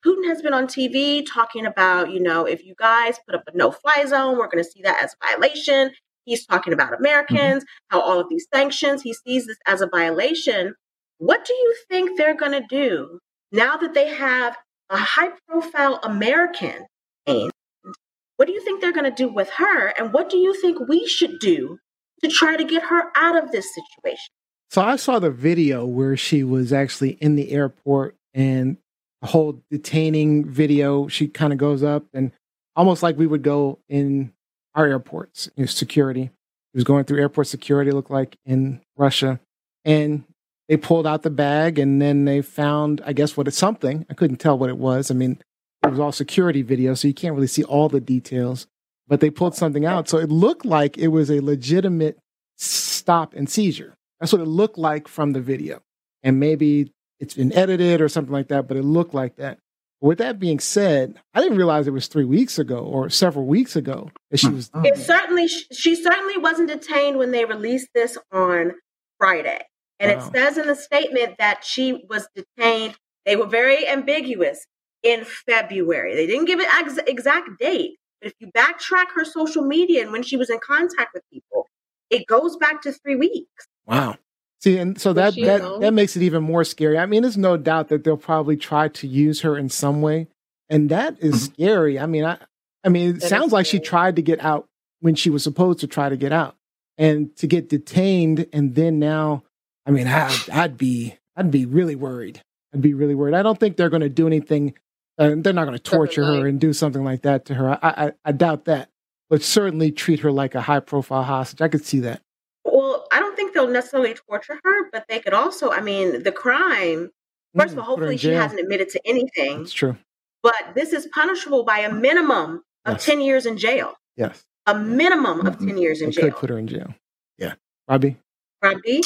Putin has been on TV talking about, you know, if you guys put up a no-fly zone, we're going to see that as a violation. He's talking about mm-hmm. Americans, how all of these sanctions, he sees this as a violation. What do you think they're going to do now that they have a high profile American, what do you think they're going to do with her? And what do you think we should do to try to get her out of this situation? So I saw the video where she was actually in the airport and the whole detaining video, she kind of goes up and almost like we would go in our airports, you know, security. He was going through airport security, looked like in Russia. And they pulled out the bag and then they found, I guess, what it's something. I couldn't tell what it was. I mean, it was all security video, so you can't really see all the details. But they pulled something out. So it looked like it was a legitimate stop and seizure. That's what it looked like from the video. And maybe it's been edited or something like that, but it looked like that. With that being said, I didn't realize it was three weeks ago or several weeks ago that she hmm. was. It certainly, she certainly wasn't detained when they released this on Friday. And Wow. it says in the statement that she was detained. They were very ambiguous in February. They didn't give an ex- exact date. But if you backtrack her social media and when she was in contact with people, it goes back to three weeks. Wow. See, and so that that alone? that makes it even more scary. I mean, there's no doubt that they'll probably try to use her in some way, and that is Mhm. scary. I mean, I I mean, it That is sounds like she tried to get out when she was supposed to try to get out, and to get detained, and then now, I mean, I'd, I'd be I'd be really worried. I'd be really worried. I don't think they're going to do anything. Uh, they're not going to torture her and do something like that to her. I, I I doubt that, but certainly treat her like a high profile hostage. I could see that. Well, I don't think they'll necessarily torture her, but they could also, I mean, the crime, first of Mm, all, her in hopefully she hasn't admitted to anything, That's true. but this is punishable by a minimum of Yes. 10 years in jail. Yes. A minimum of Mhm. 10 years in They jail. could put her in jail. Yeah. Robbie? Robbie?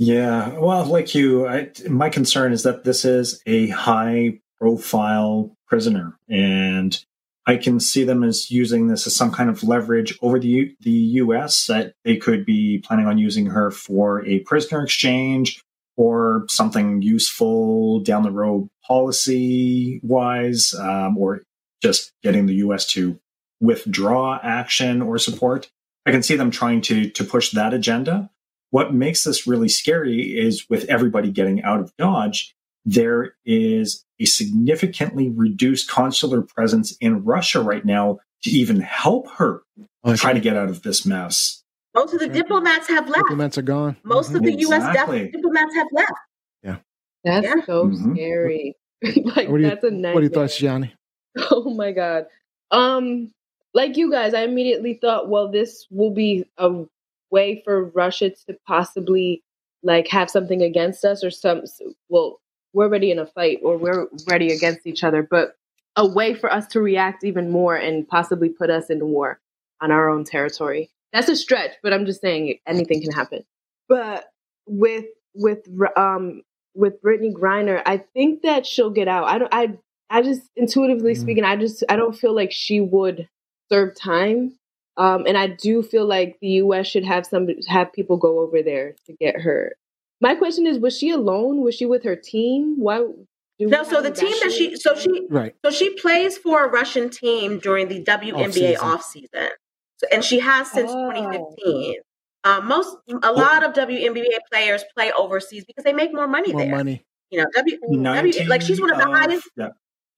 Yeah, well, like you, I, my concern is that this is a high profile prisoner, and I can see them as using this as some kind of leverage over the U- the U.S. That they could be planning on using her for a prisoner exchange or something useful down the road, policy wise, um, or just getting the U.S. to withdraw action or support. I can see them trying to to push that agenda what makes this really scary is with everybody getting out of Dodge, there is a significantly reduced consular presence in Russia right now to even help her try to get out of this mess. Most of the diplomats have left. Diplomats are gone. Most of the U.S. Exactly. def- diplomats have left. Yeah, that's Yeah. so Mhm. scary. like What are you- that's a nightmare. What are your thoughts, Gianni? Oh my god. Um like you guys, I immediately thought, well, this will be a way for Russia to possibly like have something against us or some well, we're already in a fight or we're ready against each other, but a way for us to react even more and possibly put us into war on our own territory. That's a stretch, but I'm just saying anything can happen. But with with um with Brittney Griner, I think that she'll get out. I don't I I just intuitively Mm. speaking, I just I don't feel like she would serve time. Um, and I do feel like the U.S. should have some have people go over there to get her. My question is: Was she alone? Was she with her team? Why? No, so the team that she, so she, Right. so she plays for a Russian team during the WNBA Off-season. offseason. So, and she has since Oh. 2015. Uh, most, a lot of WNBA players play overseas because they make more money More there. money. You know, W, w like she's one of the highest. Yeah.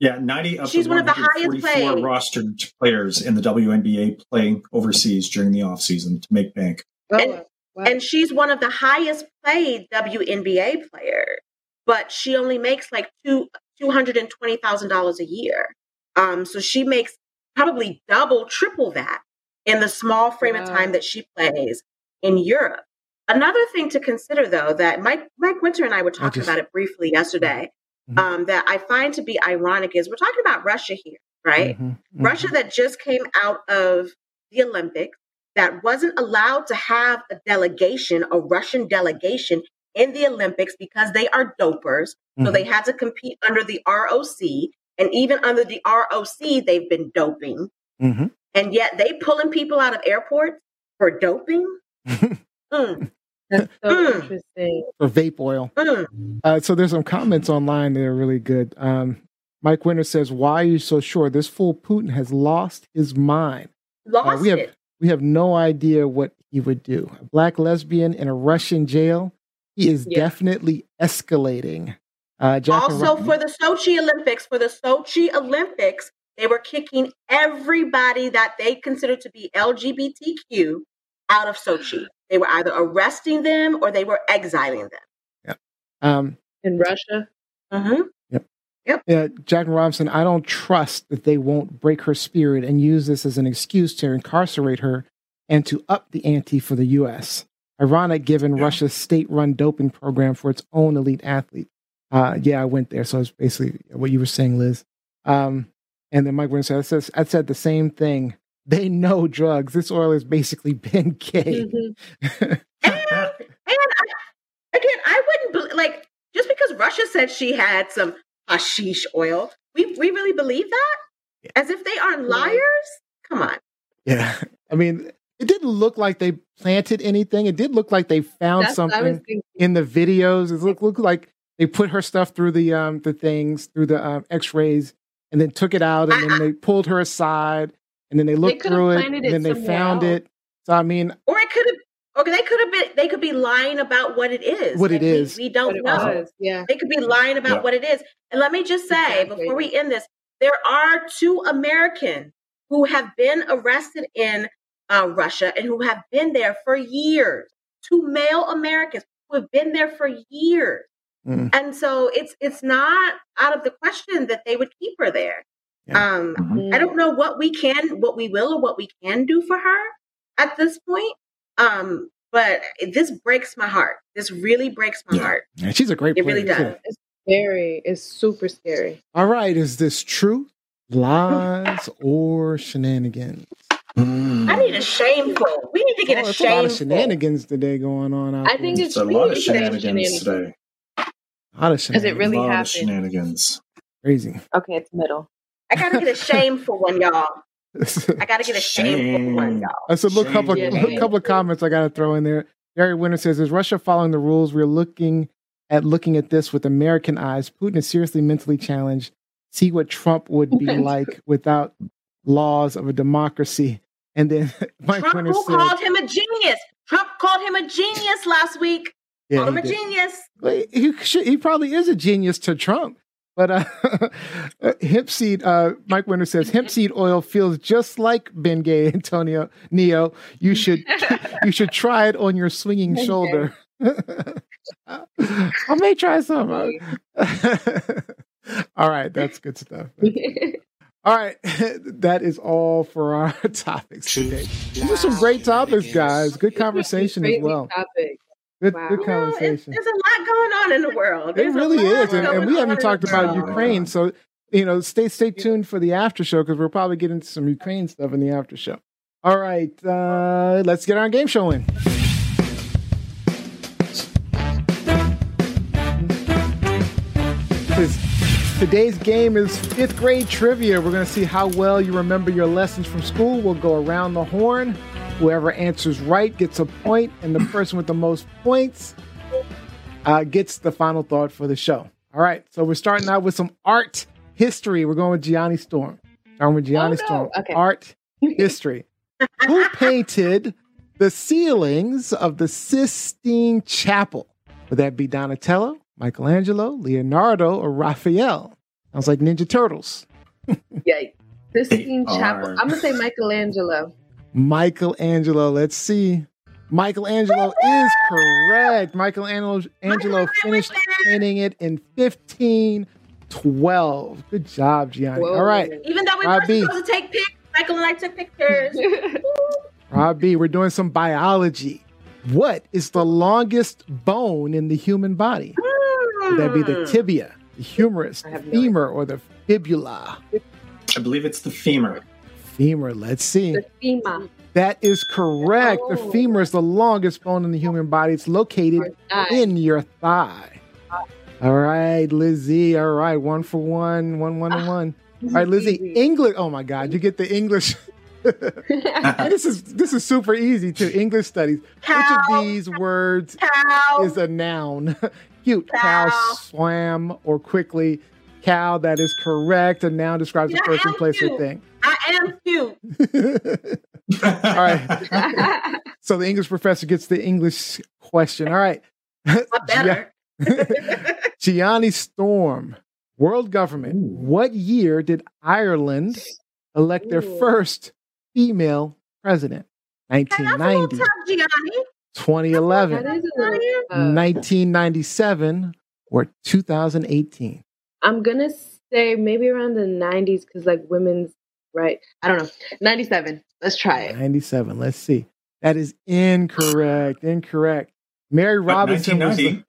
Yeah, 90 of She's the one of the highest 144 paid. rostered players in the WNBA playing overseas during the offseason to make bank. Oh, And- wow. and she's one of the highest paid WNBA players, but she only makes like two two hundred and twenty thousand dollars a year. Um, so she makes probably double, triple that in the small frame of time that she plays in Europe. Another thing to consider, though, that Mike Mike Winter and I were talking just- about it briefly yesterday, Mhm. um, that I find to be ironic is we're talking about Russia here, right? Mhm, mhm. Russia that just came out of the Olympics that wasn't allowed to have a delegation, a Russian delegation in the Olympics because they are dopers. So they had to compete under the ROC. And even under the ROC, they've been doping. Mhm. And yet they pulling people out of airports for doping. Mm, That's so Mm. interesting. For vape oil. mm. Uh, so there's some comments online that are really good. Um, Mike Winter says, "Why are you so sure this fool Putin has lost his mind? Lost Uh, we have it. we have no idea what he would do. A black lesbian in a Russian jail. He is Yeah. definitely escalating. Uh, also for the Sochi Olympics, for the Sochi Olympics, they were kicking everybody that they considered to be LGBTQ out of Sochi. They were either arresting them or they were exiling them. um, In Russia. Mhm. Yep. Yep. Yeah, Jacqueline Robinson, I don't trust that they won't break her spirit and use this as an excuse to incarcerate her and to up the ante for the U.S. Ironic given Yeah. Russia's state run doping program for its own elite athletes. Uh, yeah, I went there. So it's basically what you were saying, Liz. Um, and then Mike Winter said, I said, I said the same thing. They know drugs. This oil has basically been gay. Mhm. And, and I, again, I wouldn't bel like just because Russia said she had some hashish oil. We we really believe that, as if they aren't liars. Come on. yeah. I mean, it didn't look like they planted anything. It did look like they found That's I something in the videos. It looked, looked like they put her stuff through the um the things through the um, X-rays and then took it out and then they pulled her aside and then they looked could've through it planted and it then they somewhere found else. it. So I mean, Or it could have. Or they could have been. They could be lying about what it is. What it is, we- We, don't know. was. Yeah. They could be lying about Yeah. what it is. And let me just say Exactly. before we end this, there are two Americans who have been arrested in uh, Russia and who have been there for years. Two male Americans who have been there for years. Mm. And so it's it's not out of the question that they would keep her there. Yeah. Um, Mhm. I don't know what we can, what we will, or what we can do for her at this point. Um, but this breaks my heart. This really breaks my Yeah. heart. yeah, she's a great It player. really too. does. It's scary. It's super scary. All right, is this true? Lies or shenanigans? Mm. I need a shameful. We need to get Oh, a there's a lot of shenanigans today going on out I think it's It's a lot of shenanigans shenanigans. today. a lot of shenanigans. Because it shenanigans. really a lot happened. of shenanigans. crazy. Okay, it's middle. I gotta get a shameful one, y'all. I gotta get a shameful one, y'all. I said, look, couple, Yeah, look, couple of comments I got to throw in there. Gary Winter says, "Is Russia following the rules? We're looking at looking at this with American eyes. Putin is seriously mentally challenged. See what Trump would be like without laws of a democracy." And then Mike Trump Winter who said, called him a genius. Trump called him a genius last week. "Yeah, called him he a did. genius. Well, he should, he probably is a genius to Trump. But uh, hemp seed, uh, Mike Winter says, hemp seed oil feels just like Bengay, Antonio Neo. You should you should try it on your swinging Bengay. shoulder. I may try some. all right, that's good stuff. All right, that is all for our topics today. These are some great topics, guys. Good conversation as well. Topic. Good, Wow. good You know, it's, conversation. there's a lot going on in the world. It There's a really is, and, and we haven't talked about world. Ukraine, so you know, stay stay tuned for the after show because we'll probably get into some Ukraine stuff in the after show. All right, uh, let's get our game show in. Today's game is fifth grade trivia. We're going to see how well you remember your lessons from school. We'll go around the horn. Whoever answers right gets a point, and the person with the most points uh, gets the final thought for the show. All right, so we're starting out with some art history. We're going with Gianni Storm. Starting with Gianni Oh, no. Storm. Okay. Art history. Who painted the ceilings of the Sistine Chapel? Would that be Donatello, Michelangelo, Leonardo, or Raphael? Sounds like Ninja Turtles. Yikes. Sistine Chapel. I'm gonna say Michelangelo. Michelangelo. Let's see. Michelangelo is correct. Michelangelo Angelo finished painting it in 1512. Good job, Gianni. Whoa. All right, Even though we Uh, were B. supposed to take pics, Michael and I took pictures. Rob B, we're doing some biology. What is the longest bone in the human body? Would that be the Hmm. tibia, the humerus, the have no femur, or the fibula? I believe it's the femur. Femur, let's see. the femur. That is correct. The Oh. femur is the longest bone in the human body. It's located in your thigh. Ah. All right, Lizzie. All right, one for one, one, one, and ah. one. All right, Lizzie. English. Oh my God, you get the English. this is this is super easy to English studies. Which of these words Cow. is a noun? Cute. Cow Cow. swam or quickly. Cow. That is correct. A noun describes a Yeah, person, I'm place, or thing. I am cute. All right. So the English professor gets the English question. All right. I'm better. Gianni Storm, world government. Ooh. What year did Ireland elect their first female president? Hey, that's a little 1990, tough, Gianni. 2011, That is a little, uh, 1997, or 2018? I'm gonna say maybe around the 90s because like women's right. I don't know. 97. Let's try it. 97. Let's see. That is incorrect. Incorrect. Mary But Robinson was the,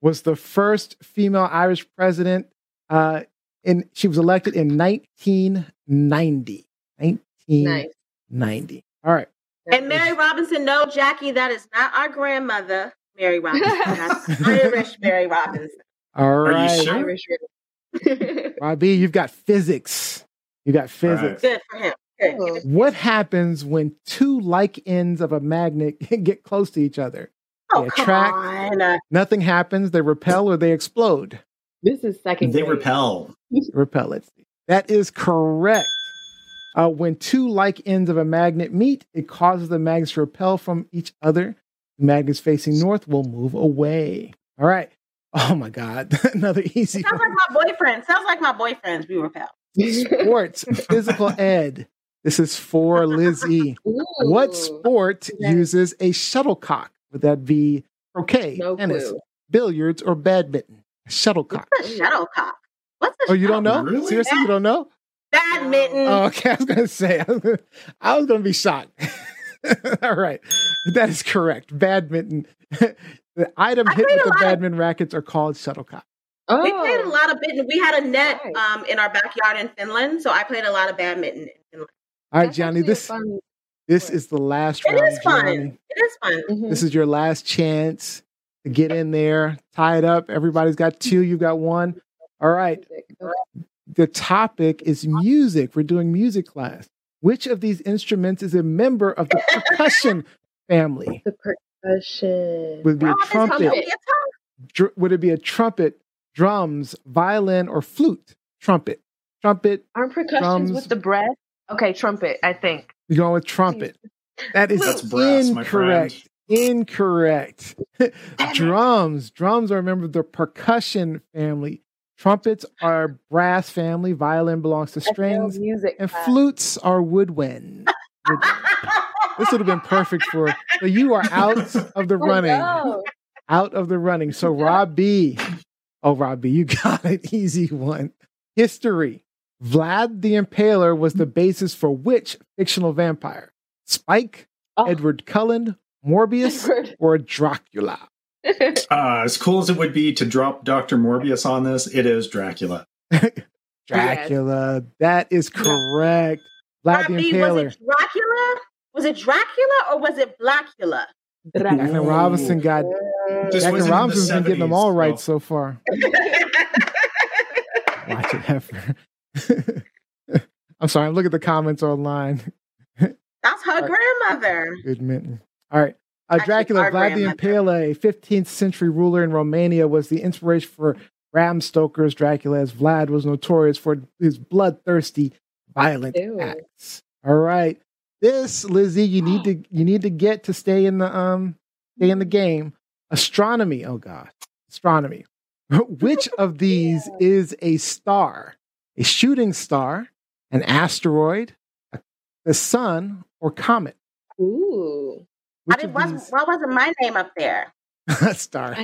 was the first female Irish president. Uh, in she was elected in 1990. 1990. Nice. All right. And Mary Robinson, no, Jackie, that is not our grandmother, Mary Robinson. That's Irish Mary Robinson. All you right. sure? Irish. Robbie, you've got physics. You got physics. Good for him. Good. Oh. What happens when two like ends of a magnet get close to each other? Oh, They come attract- on. Uh, Nothing happens. They repel or they explode. This is second. They grade. repel. repel it. That is correct. Uh, when two like ends of a magnet meet, it causes the magnets to repel from each other. The magnets facing north will move away. All right. Oh my God. Another easy sounds one. like my boyfriend. Sounds like my boyfriends. We repel. Sports, physical ed. This is for Lizzie. What sport Okay. uses a shuttlecock? Would that be croquet, No tennis, clue. billiards, or badminton? Shuttlecock. What's a shuttlecock? What's a Oh, you don't know? Really? Seriously, you don't know? Badminton. Oh, okay. I was going to say, I was gonna, I was going to be shocked. All right. That is correct. Badminton. The item I hit with the lot of- badminton rackets are called shuttlecock. Oh. We played a lot of badminton. We had a net um, in our backyard in Finland, so I played a lot of badminton in Finland. All right, That's Gianni, this this is the last It round. is fun. Gianni. It is fun. Mhm. This is your last chance to get in there, tie it up. Everybody's got two, you've got one. All right. The topic is music. We're doing music class. Which of these instruments is a member of the percussion family? The percussion. Would it be a trumpet? gonna be a tough- Dr- would it be a trumpet, drums, violin, or flute? Trumpet. Trumpet. Aren't percussions drums. with the breath? Okay, trumpet, I think. You're going with trumpet. That is That's brass, my incorrect. Incorrect. drums. Drums are a member of the percussion family. Trumpets are brass family. Violin belongs to strings. music. And class. flutes are woodwind. Wood- this would have been perfect for. So you are out of the Oh, running. no. Out of the running. So Rob B. Oh, Rob B, you got an easy one. History. Vlad the Impaler was the basis for which fictional vampire? Spike, Oh. Edward Cullen, Morbius, Edward. or Dracula? Uh, as cool as it would be to drop Dr. Morbius on this, it is Dracula. Dracula. That is correct. Vlad the Robbie, was Impaler. it Dracula? Was it Dracula or was it Blackula? Jacqueline Ooh. Robinson got This Jacqueline was in the Robinson's been getting them all right so- so far. Watch it, Heifer. I'm sorry, I'm looking at the comments online. That's her grandmother. Good mitten. All right. Uh, Dracula, Vlad the. Impaler, a 15th century ruler in Romania, was the inspiration for Bram Stoker's Dracula, as Vlad was notorious for his bloodthirsty, violent Ew. acts. All right. This, Lizzie, you need to you need to get to stay in the um stay in the game. Astronomy. Oh God. Astronomy. Which of these is a star? A shooting star, an asteroid, a- the sun, or comet? Ooh. I Which didn't, wasn't, why wasn't my name up there? star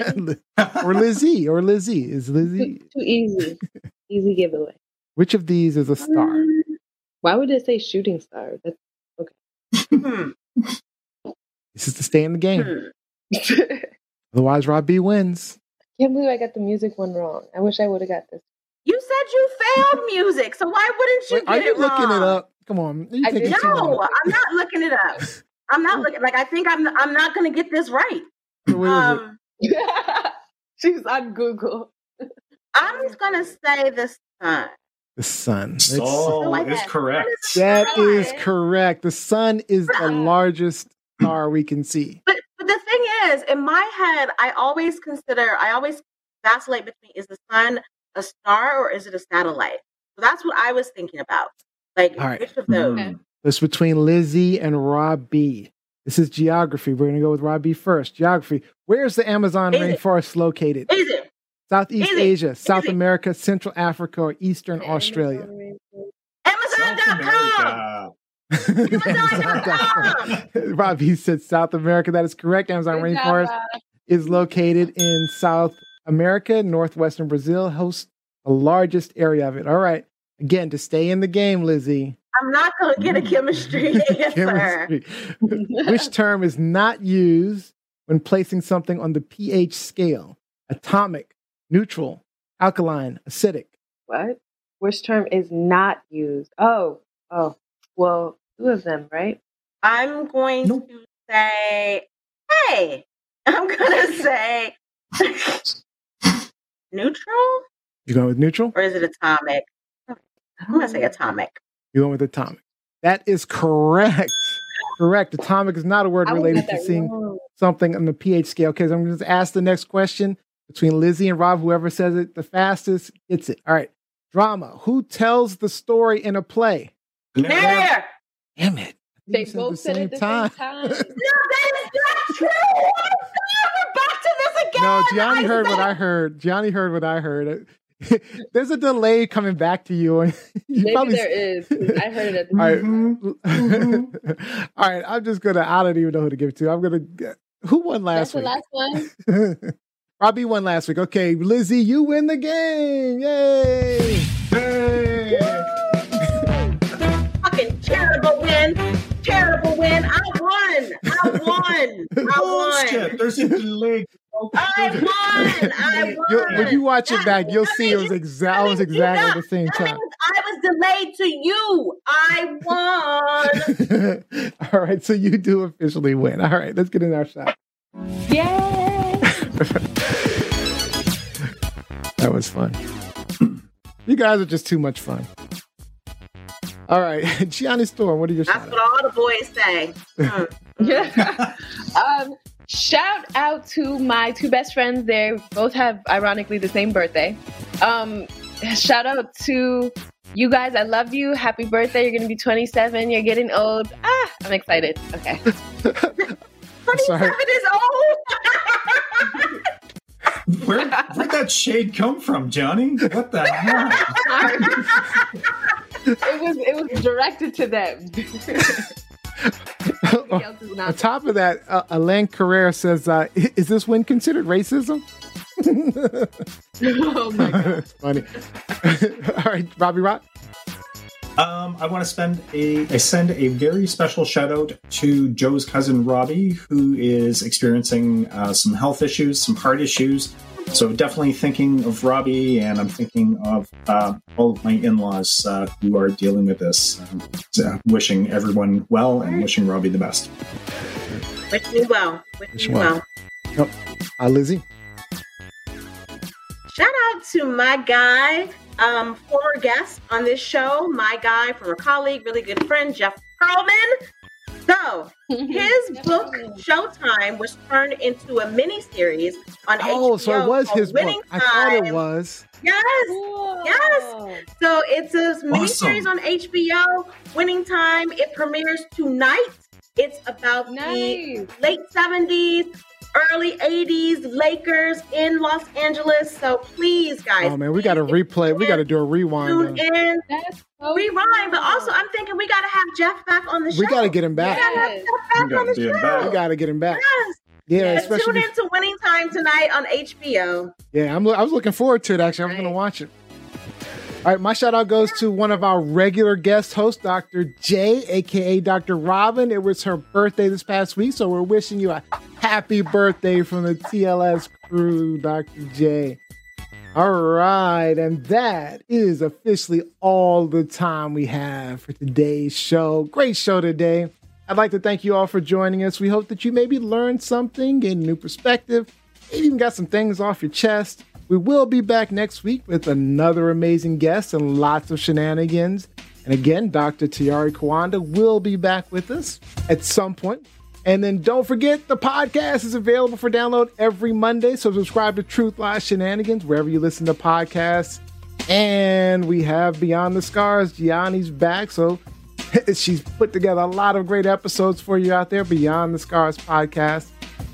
or Lizzie or Lizzie is Too, Lizzie? too easy. easy giveaway. Which of these is a star? Why would it say shooting star? That's Hmm. This is to stay in the game. Hmm. Otherwise, Rob B wins. can't believe I got the music one wrong. I wish I would have got this. You said you failed music, so why wouldn't you Wait, are get you it looking wrong? it up? Come on, you I did. No, I'm not looking it up. I'm not looking. Like I think I'm. I'm not going to get this right. So what is it? Um, She's on Google. I'm just going to say this sun. The sun. Let's- Sol Like is that. correct. that is Sun. correct. The sun is the largest star we can see. But but the thing is, in my head, I always consider. I always vacillate between: is the sun a star or is it a satellite? So that's what I was thinking about. Like All right. which of hmm. those? Okay. It's between Lizzie and Rob B. This is geography. We're going to go with Rob B first. Geography. Where's the Amazon Is it- rainforest located? Is it Southeast Easy. Asia, South Easy. America, Central Africa, or Eastern Australia. South Amazon.com. America. Amazon.com. Robbie said South America. That is correct. Amazon Good rainforest Rob. is located in South America. Northwestern Brazil hosts the largest area of it. All right. Again, to stay in the game, Lizzie. I'm not going to get a mm. chemistry answer. Chemistry. Which term is not used when placing something on the pH scale? Atomic, neutral, alkaline, acidic. What? Which term is not used? Oh, oh. Well, two of them, right? I'm going Nope. to say, hey, I'm going to say neutral You going with neutral? or is it atomic? I'm going to say atomic. You going with atomic? That is correct. correct. Atomic is not a word related to seeing wrong. something on the pH scale. Okay, so I'm going to ask the next question between Lizzie and Rob. Whoever says it the fastest gets it. All right. Drama. Who tells the story in a play? There! Damn it. They both said it at the same time. No, that is not true! God, we're back to this again! No, Gianni heard what I heard. Gianni heard what I heard. There's a delay coming back to you. and you Maybe probably there is. 'cause I heard it at the All right. Mhm. All right, I'm just gonna. I don't even know who to give it to. I'm gonna. Who won last That's last the last one. Robbie won last week. Okay, Lizzie, you win the game. Yay! Yay! Fucking terrible win. Terrible win. I won. I won. I won. Bullshit. There's a delay. I won. I won. You'll, when you watch it back, you'll that see it was means- exact. that was means you exactly the same time. means I was delayed to you. I won. All right, so you do officially win. All right, let's get in our shot. Yay! That was fun. you guys are just too much fun. All right, Gianni Storm, what are your That's shout what all the boys say. Mm. Yeah. um, shout out to my two best friends. They both have, ironically, the same birthday. Um, shout out to you guys. I love you. Happy birthday. You're going to be 27. You're getting old. Ah, I'm excited. Okay. 27 is old. Where, where'd that shade come from, Gianni? What the hell? It was it was directed to them. Somebody else is On top of that, uh, Alain Carrera says, uh, "Is this win considered racism?" oh my god. That's funny. All right, Robbie Rock. Um, I want to spend a I send a very special shout out to Joe's cousin Robbie, who is experiencing uh, some health issues, some heart issues. So definitely thinking of Robbie, and I'm thinking of uh, all of my in-laws uh, who are dealing with this. Um, so wishing everyone well and wishing Robbie the best. Wish me well. Wish Wish me well. well. Uh, Lizzie. Shout out to my guy, um, former guest on this show, my guy, former colleague, really good friend, Jeff Pearlman. So his book Showtime was turned into a mini series on Oh, HBO. so it was his book. Winning I thought it was. Yes. Cool. Yes. So it's a mini series on HBO. Winning Time. It premieres tonight. It's about the late 70s, early 80s Lakers in Los Angeles. So please, guys. Oh man, we got to replay. We got to do a rewind. Tune on- in, That's so rewind. But also, I'm thinking we got to have Jeff back on the show. We got to get him back. gotta Yes. We back on gotta get him back. We got to get him back. Yes. Yeah, Yeah, especially. tune in to Winning Time tonight on HBO. Yeah, I'm. I was looking forward to it. Actually, I'm going to watch it. All right, my shout out goes to one of our regular guest hosts, Dr. J, aka Dr. Robin. It was her birthday this past week, so we're wishing you a happy birthday from the TLS crew, Dr. J. All right, and that is officially all the time we have for today's show. Great show today. I'd like to thank you all for joining us. We hope that you maybe learned something, get a new perspective, maybe even got some things off your chest. We will be back next week with another amazing guest and lots of shenanigans. And again, Dr. Tiari Kawanda will be back with us at some point. And then don't forget the podcast is available for download every Monday. So subscribe to Truth Lies Shenanigans wherever you listen to podcasts. And we have Beyond the Scars. Gianni's back. So she's put together a lot of great episodes for you out there. Beyond the Scars podcast.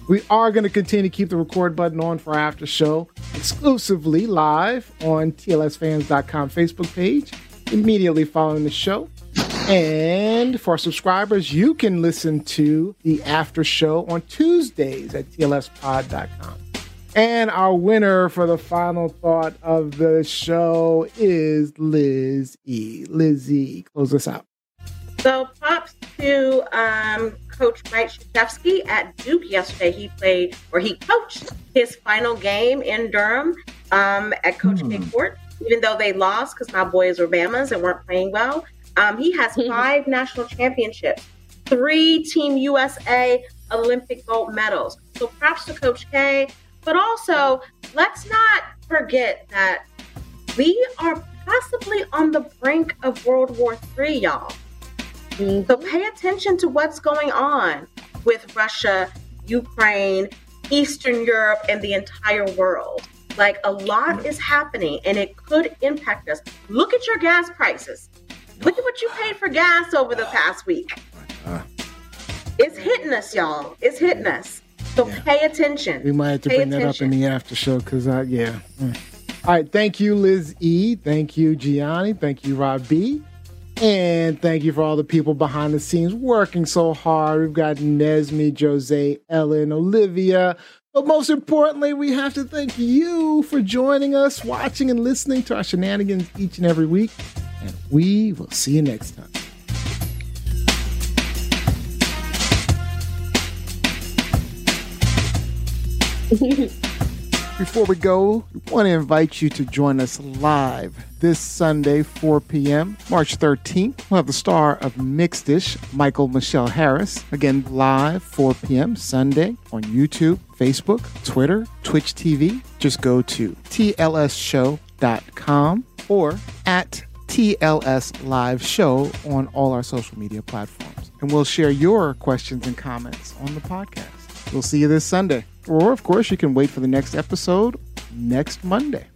We are going to continue to keep the record button on for after show exclusively live on TLSfans.com Facebook page immediately following the show. And for subscribers, you can listen to the after show on Tuesdays at TLSpod.com. And our winner for the final thought of the show is Liz E. Lizzie, close us out. So props to um, Coach Mike Krzyzewski at Duke yesterday. He played or he coached his final game in Durham um, at Coach K Court, even though they lost because my boys were Bama's and weren't playing well. Um, he has five national championships, three Team USA Olympic gold medals. So props to Coach K. But also, let's not forget that we are possibly on the brink of World War III, y'all. So pay attention to what's going on with Russia, Ukraine, Eastern Europe, and the entire world. Like a lot is happening and it could impact us. Look at your gas prices. Look at what you paid for gas over the past week. It's hitting us, y'all. It's hitting us. So pay attention. We might have to Pay bring that up in the after show because, uh, yeah. Mm. All right. Thank you, Liz E. Thank you, Gianni. Thank you, Rob B. And thank you for all the people behind the scenes working so hard. We've got Nesme, Jose, Ellen, Olivia. But most importantly, we have to thank you for joining us, watching, and listening to our shenanigans each and every week. And we will see you next time. Before we go, we want to invite you to join us live this Sunday, 4 p.m., March 13th. We'll have the star of Mixedish, Mykal-Michelle Harris. Again, live 4 p.m. Sunday on YouTube, Facebook, Twitter, Twitch TV. Just go to tlsshow.com or at TLS Live Show on all our social media platforms. And we'll share your questions and comments on the podcast. We'll see you this Sunday. Or, of course, you can wait for the next episode next Monday.